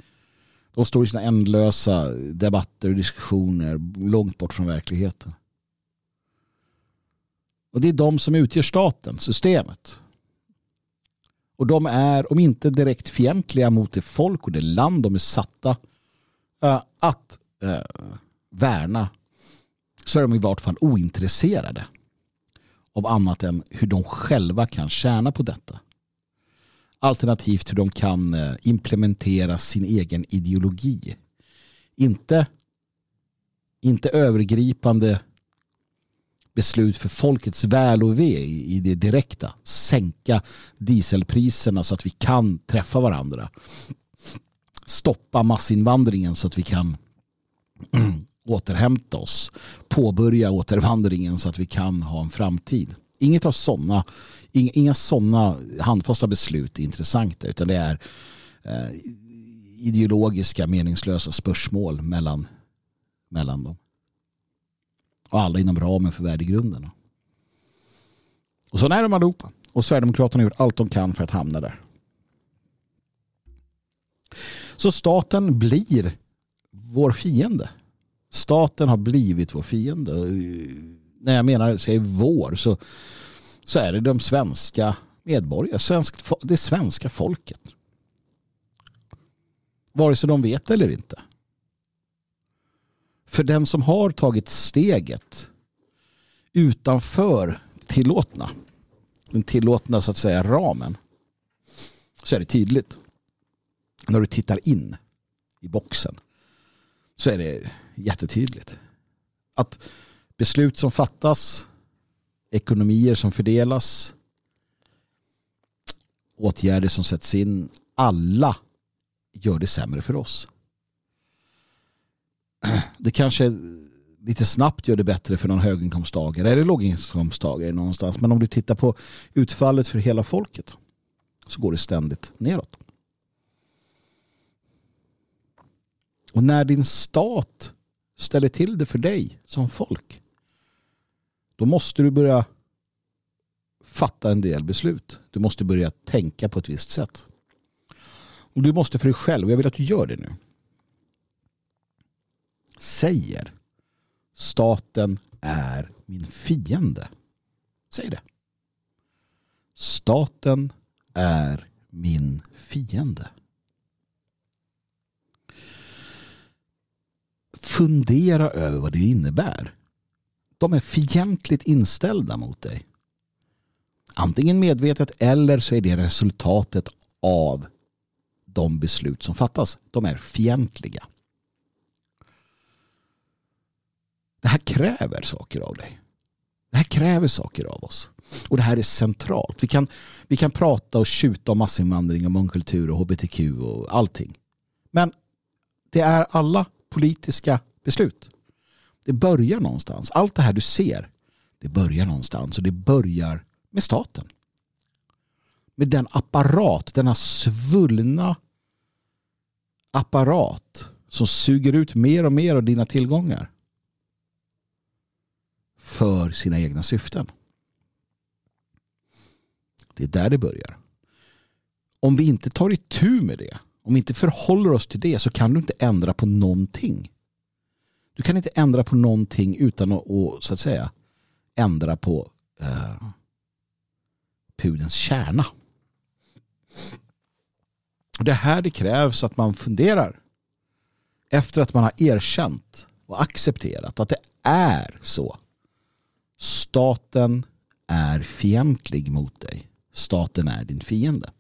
Speaker 1: De står i sina ändlösa debatter och diskussioner långt bort från verkligheten. Och det är de som utgör staten, systemet. Och de är, om inte direkt fientliga mot det folk och det land de är satta eh, att eh, värna, så är de i vart fall ointresserade av annat än hur de själva kan tjäna på detta. Alternativt hur de kan eh, implementera sin egen ideologi. Inte, inte övergripande beslut för folkets väl och ve i det direkta. Sänka dieselpriserna så att vi kan träffa varandra. Stoppa massinvandringen så att vi kan [CLEARS THROAT] återhämta oss. Påbörja återvandringen så att vi kan ha en framtid. Inget av sådana, inga sådana handfasta beslut är intressanta utan det är eh, ideologiska meningslösa spörsmål mellan, mellan dem. Och alla inom ramen för värdegrunden. Och så är de allihopa. Och Sverigedemokraterna har gjort allt de kan för att hamna där. Så staten blir vår fiende. Staten har blivit vår fiende. När jag menar säger vår så, så är det de svenska medborgare, svensk, det svenska folket. Vare sig de vet eller inte. För den som har tagit steget utanför tillåtna, den tillåtna så att säga ramen, så är det tydligt. När du tittar in i boxen så är det jättetydligt. Att beslut som fattas, ekonomier som fördelas, åtgärder som sätts in, alla gör det sämre för oss det kanske lite snabbt gör det bättre för någon höginkomsttagare eller låginkomsttagare någonstans. Men om du tittar på utfallet för hela folket så går det ständigt neråt. Och när din stat ställer till det för dig som folk då måste du börja fatta en del beslut. Du måste börja tänka på ett visst sätt. Och du måste för dig själv, och jag vill att du gör det nu säger staten är min fiende. Säg det. Staten är min fiende. Fundera över vad det innebär. De är fientligt inställda mot dig. Antingen medvetet eller så är det resultatet av de beslut som fattas. De är fientliga. Det här kräver saker av dig. Det här kräver saker av oss. Och det här är centralt. Vi kan, vi kan prata och tjuta om massinvandring och mångkultur och hbtq och allting. Men det är alla politiska beslut. Det börjar någonstans. Allt det här du ser, det börjar någonstans och det börjar med staten. Med den apparat, denna svullna apparat som suger ut mer och mer av dina tillgångar för sina egna syften. Det är där det börjar. Om vi inte tar itu med det, om vi inte förhåller oss till det så kan du inte ändra på någonting. Du kan inte ändra på någonting utan att, så att säga ändra på eh, pudens kärna. Det är här det krävs att man funderar efter att man har erkänt och accepterat att det är så Staten är fientlig mot dig. Staten är din fiende.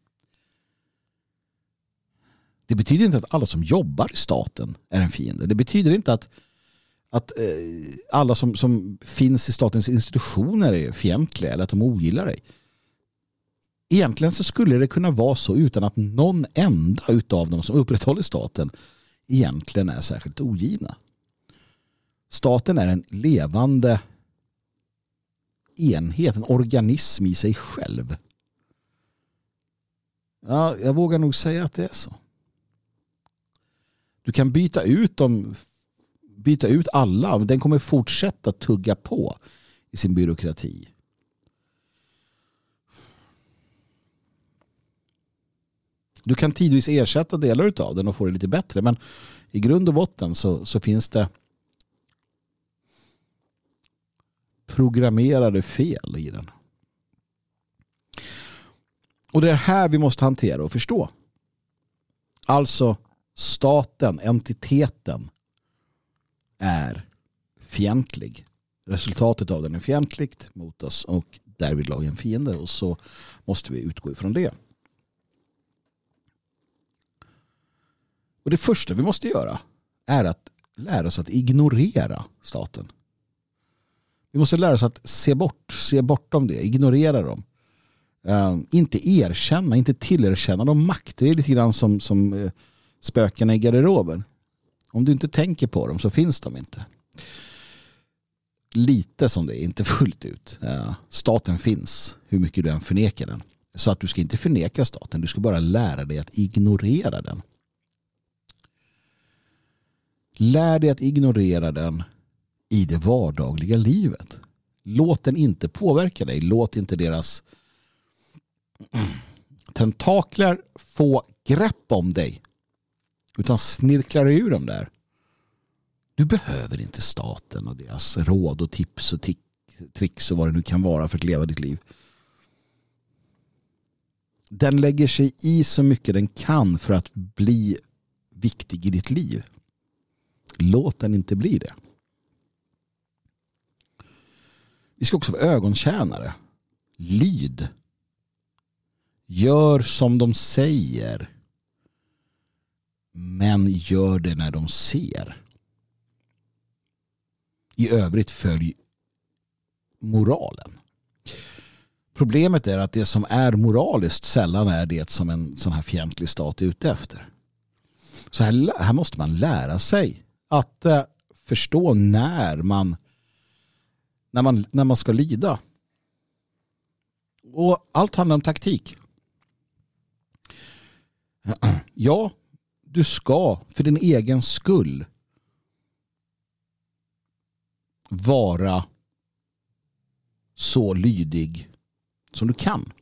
Speaker 1: Det betyder inte att alla som jobbar i staten är en fiende. Det betyder inte att, att eh, alla som, som finns i statens institutioner är fientliga eller att de ogillar dig. Egentligen så skulle det kunna vara så utan att någon enda av dem som upprätthåller staten egentligen är särskilt ogina. Staten är en levande enhet, en organism i sig själv. Ja, jag vågar nog säga att det är så. Du kan byta ut dem byta ut alla. Den kommer fortsätta tugga på i sin byråkrati. Du kan tidvis ersätta delar av den och få det lite bättre. Men i grund och botten så, så finns det programmerade fel i den. Och det är här vi måste hantera och förstå. Alltså staten, entiteten är fientlig. Resultatet av den är fientligt mot oss och därvidlag en fiende och så måste vi utgå ifrån det. Och det första vi måste göra är att lära oss att ignorera staten. Vi måste lära oss att se bort, se bortom det, ignorera dem. Uh, inte erkänna, inte tillerkänna dem makt. Det är lite grann som, som uh, spökena i garderoben. Om du inte tänker på dem så finns de inte. Lite som det är, inte fullt ut. Uh, staten finns, hur mycket du än förnekar den. Så att du ska inte förneka staten, du ska bara lära dig att ignorera den. Lär dig att ignorera den i det vardagliga livet. Låt den inte påverka dig. Låt inte deras tentakler få grepp om dig. Utan snirklar ur dem där. Du behöver inte staten och deras råd och tips och tricks och vad det nu kan vara för att leva ditt liv. Den lägger sig i så mycket den kan för att bli viktig i ditt liv. Låt den inte bli det. Vi ska också vara ögontjänare. Lyd. Gör som de säger. Men gör det när de ser. I övrigt följ moralen. Problemet är att det som är moraliskt sällan är det som en sån här fientlig stat är ute efter. Så här, här måste man lära sig att eh, förstå när man, när, man, när man ska lyda. Och allt handlar om taktik. [CLEARS THROAT] Ja, du ska för din egen skull vara så lydig som du kan.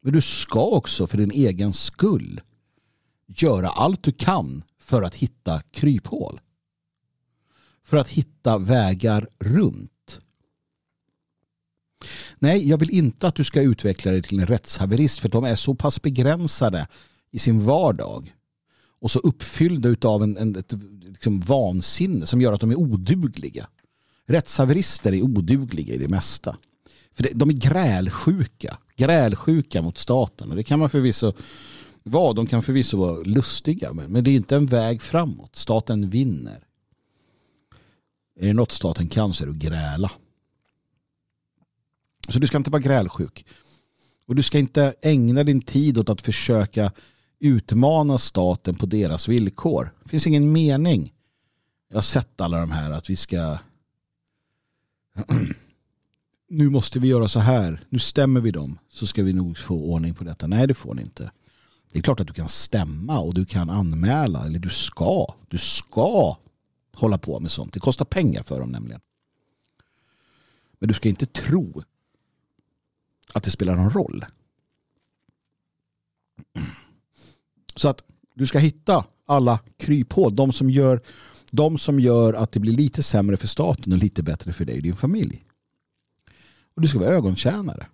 Speaker 1: Men du ska också för din egen skull göra allt du kan för att hitta kryphål. För att hitta vägar runt. Nej, jag vill inte att du ska utveckla dig till en rättshaverist för de är så pass begränsade i sin vardag och så uppfyllda av en, en, ett liksom vansinne som gör att de är odugliga. Rättshaverister är odugliga i det mesta. För det, de är grälsjuka. Grälsjuka mot staten. Och det kan man förvisso vara. De kan förvisso vara lustiga. Men det är inte en väg framåt. Staten vinner. Är det något staten kan så är det att gräla. Så du ska inte vara grälsjuk. Och du ska inte ägna din tid åt att försöka utmana staten på deras villkor. Det finns ingen mening. Jag har sett alla de här att vi ska [CLEARS THROAT] nu måste vi göra så här. Nu stämmer vi dem så ska vi nog få ordning på detta. Nej, det får ni inte. Det är klart att du kan stämma och du kan anmäla eller du ska. Du ska hålla på med sånt. Det kostar pengar för dem nämligen. Men du ska inte tro att det spelar någon roll. Så att du ska hitta alla kryphål. De som gör, de som gör att det blir lite sämre för staten och lite bättre för dig och din familj. Och du ska vara ögontjänare.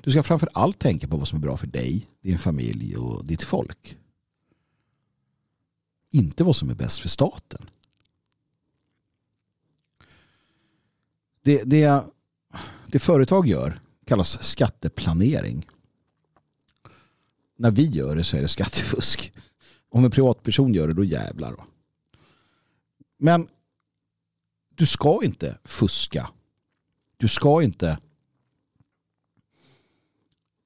Speaker 1: Du ska framför allt tänka på vad som är bra för dig, din familj och ditt folk. Inte vad som är bäst för staten. Det, det, det företag gör kallas skatteplanering. När vi gör det så är det skattefusk. Om en privatperson gör det, då jävlar. Men du ska inte fuska. Du ska inte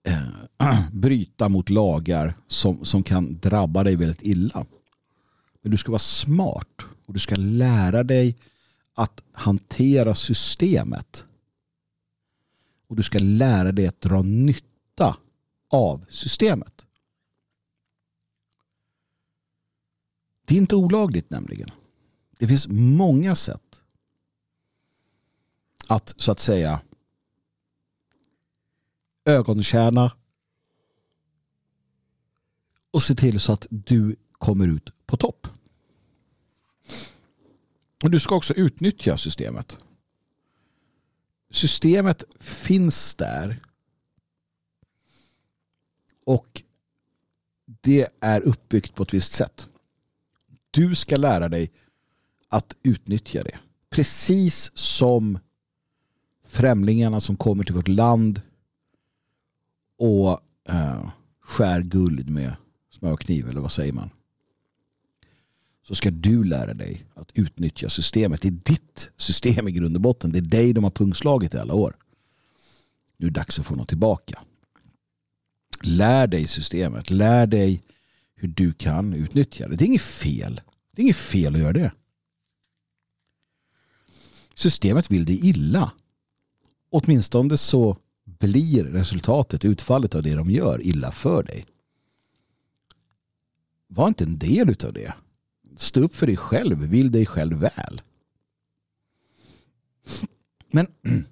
Speaker 1: eh, [CLEARS THROAT] bryta mot lagar som, som kan drabba dig väldigt illa. Men du ska vara smart och du ska lära dig att hantera systemet. Och du ska lära dig att dra nytta av systemet. Det är inte olagligt nämligen. Det finns många sätt att så att säga ögontjäna och se till så att du kommer ut på topp. Och du ska också utnyttja systemet. Systemet finns där och det är uppbyggt på ett visst sätt. Du ska lära dig att utnyttja det. Precis som främlingarna som kommer till vårt land och eh, skär guld med smörkniv eller vad säger man? Så ska du lära dig att utnyttja systemet. Det är ditt system i grund och botten. Det är dig de har pungslagit i alla år. Nu är det dags att få något tillbaka. Lär dig systemet. Lär dig hur du kan utnyttja det. Det är inget fel. Det är inget fel att göra det. Systemet vill dig illa. Åtminstone så blir resultatet, utfallet av det de gör illa för dig. Var inte en del av det. Stå upp för dig själv, vill dig själv väl. Men, [CLEARS THROAT]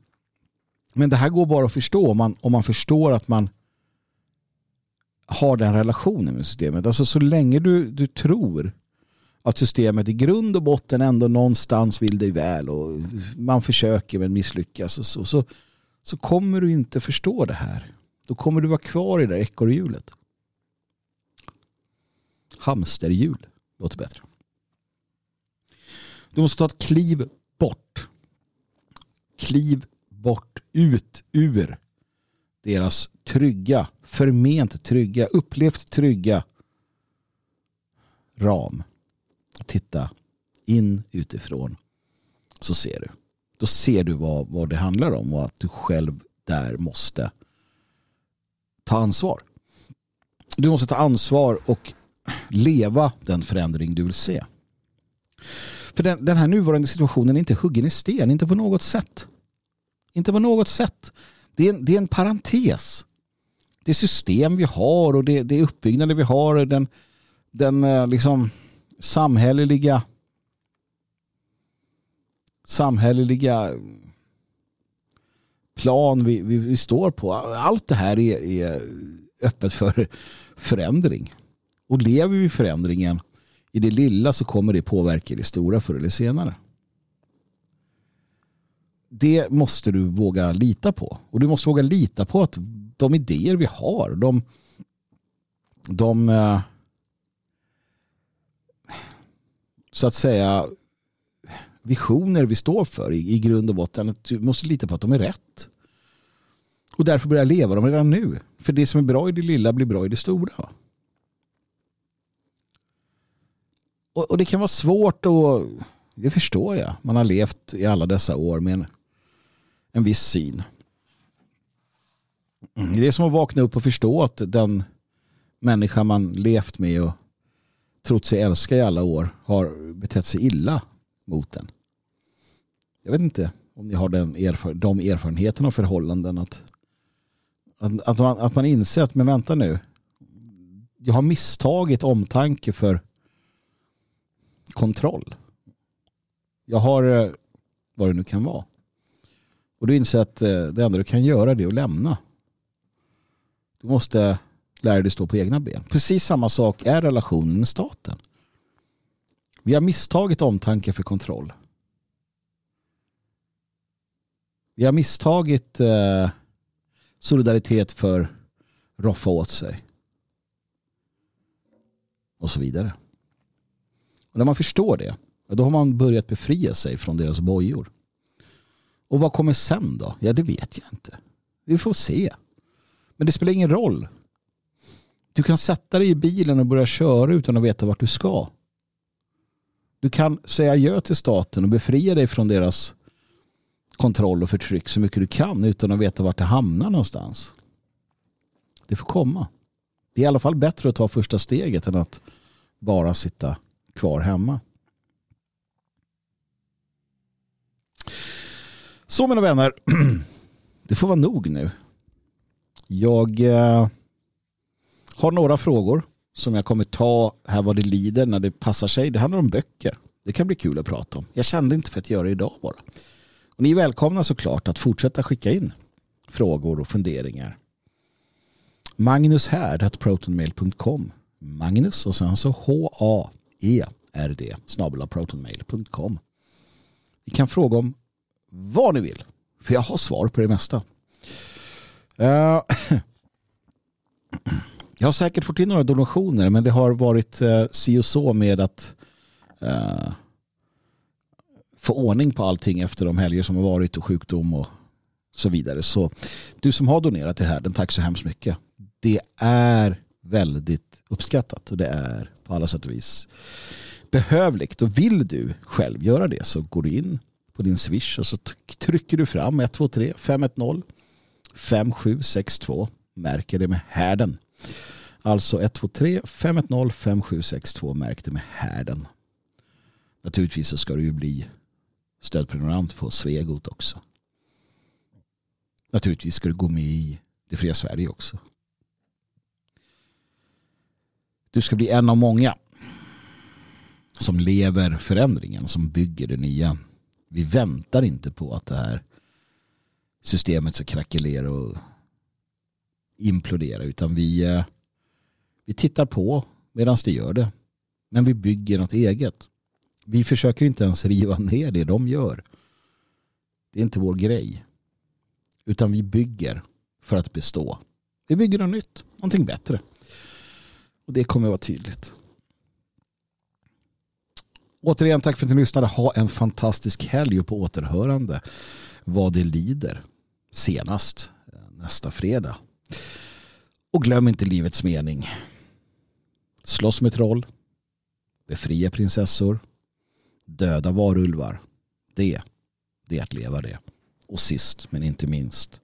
Speaker 1: men det här går bara att förstå om man, om man förstår att man har den relationen med systemet. Alltså så länge du, du tror att systemet i grund och botten ändå någonstans vill dig väl och man försöker men misslyckas och så, så, så kommer du inte förstå det här. Då kommer du vara kvar i det där ekorrhjulet. Hamsterhjul låter bättre. Du måste ta ett kliv bort. Kliv bort, ut ur deras trygga, förment trygga, upplevt trygga ram. Titta in utifrån så ser du. Då ser du vad, vad det handlar om och att du själv där måste ta ansvar. Du måste ta ansvar och leva den förändring du vill se. För den, den här nuvarande situationen är inte huggen i sten, inte på något sätt. Inte på något sätt. Det är en, det är en parentes. Det system vi har och det, det uppbyggnaden vi har, den, den eh, liksom samhälleliga samhälleliga plan vi, vi, vi, står på. Allt det här är, är öppet för förändring. Och lever vi förändringen i det lilla så kommer det påverka det stora förr eller senare. Det måste du våga lita på. Och du måste våga lita på att de idéer vi har, de, de eh, så att säga visioner vi står för i, i grund och botten, att du måste lita på att de är rätt. Och därför börja leva dem redan nu. För det som är bra i det lilla blir bra i det stora. Och, och det kan vara svårt och det förstår jag. Man har levt i alla dessa år med en, en viss syn. Mm. Det är som att vakna upp och förstå att den människa man levt med och trott sig älska i alla år har betett sig illa mot den. Jag vet inte om ni har den erfar de erfarenheterna och förhållanden att, att, att, man, att man inser att men vänta nu jag har misstagit omtanke för kontroll. Jag har eh, vad det nu kan vara. Och du inser att eh, det enda du kan göra är att lämna. Du måste lära dig stå på egna ben. Precis samma sak är relationen med staten. Vi har misstagit omtanke för kontroll. Vi har misstagit eh, solidaritet för roffa åt sig. Och så vidare. Och när man förstår det, då har man börjat befria sig från deras bojor. Och vad kommer sen då? Ja, det vet jag inte. Vi får se. Men det spelar ingen roll. Du kan sätta dig i bilen och börja köra utan att veta vart du ska. Du kan säga adjö till staten och befria dig från deras kontroll och förtryck så mycket du kan utan att veta vart det hamnar någonstans. Det får komma. Det är i alla fall bättre att ta första steget än att bara sitta kvar hemma. Så mina vänner, [CLEARS THROAT] det får vara nog nu. Jag eh, har några frågor som jag kommer ta här vad det lider när det passar sig. Det handlar om böcker. Det kan bli kul att prata om. Jag kände inte för att göra det idag bara. Och ni är välkomna såklart att fortsätta skicka in frågor och funderingar. Magnus Härd protonmail.com Magnus och sen så H-A snabel protonmail.com Ni kan fråga om vad ni vill. För jag har svar på det mesta. Uh, [CLEARS THROAT] jag har säkert fått in några donationer men det har varit uh, si och så med att uh, få ordning på allting efter de helger som har varit och sjukdom och så vidare. Så du som har donerat det här, den tack så hemskt mycket. Det är väldigt uppskattat och det är på alla sätt och vis behövligt. Och vill du själv göra det så går du in på din swish och så trycker du fram 123 510 5762 märker det med härden. Alltså 123 510 5762 märk det med härden. Naturligtvis så ska du ju bli stödprenumerant på Svegot också. Naturligtvis ska du gå med i Det fria Sverige också. Du ska bli en av många som lever förändringen, som bygger det nya. Vi väntar inte på att det här systemet ska krackelera och implodera utan vi, eh, vi tittar på medan det gör det. Men vi bygger något eget. Vi försöker inte ens riva ner det de gör. Det är inte vår grej. Utan vi bygger för att bestå. Vi bygger något nytt, någonting bättre. Och det kommer att vara tydligt. Återigen tack för att ni lyssnade. Ha en fantastisk helg och på återhörande vad det lider senast eh, nästa fredag. Och glöm inte livets mening. Slåss med troll. Befria prinsessor. Döda varulvar. Det, det är att leva det. Och sist men inte minst.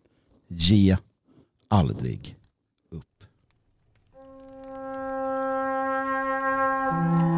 Speaker 1: Ge aldrig Bye.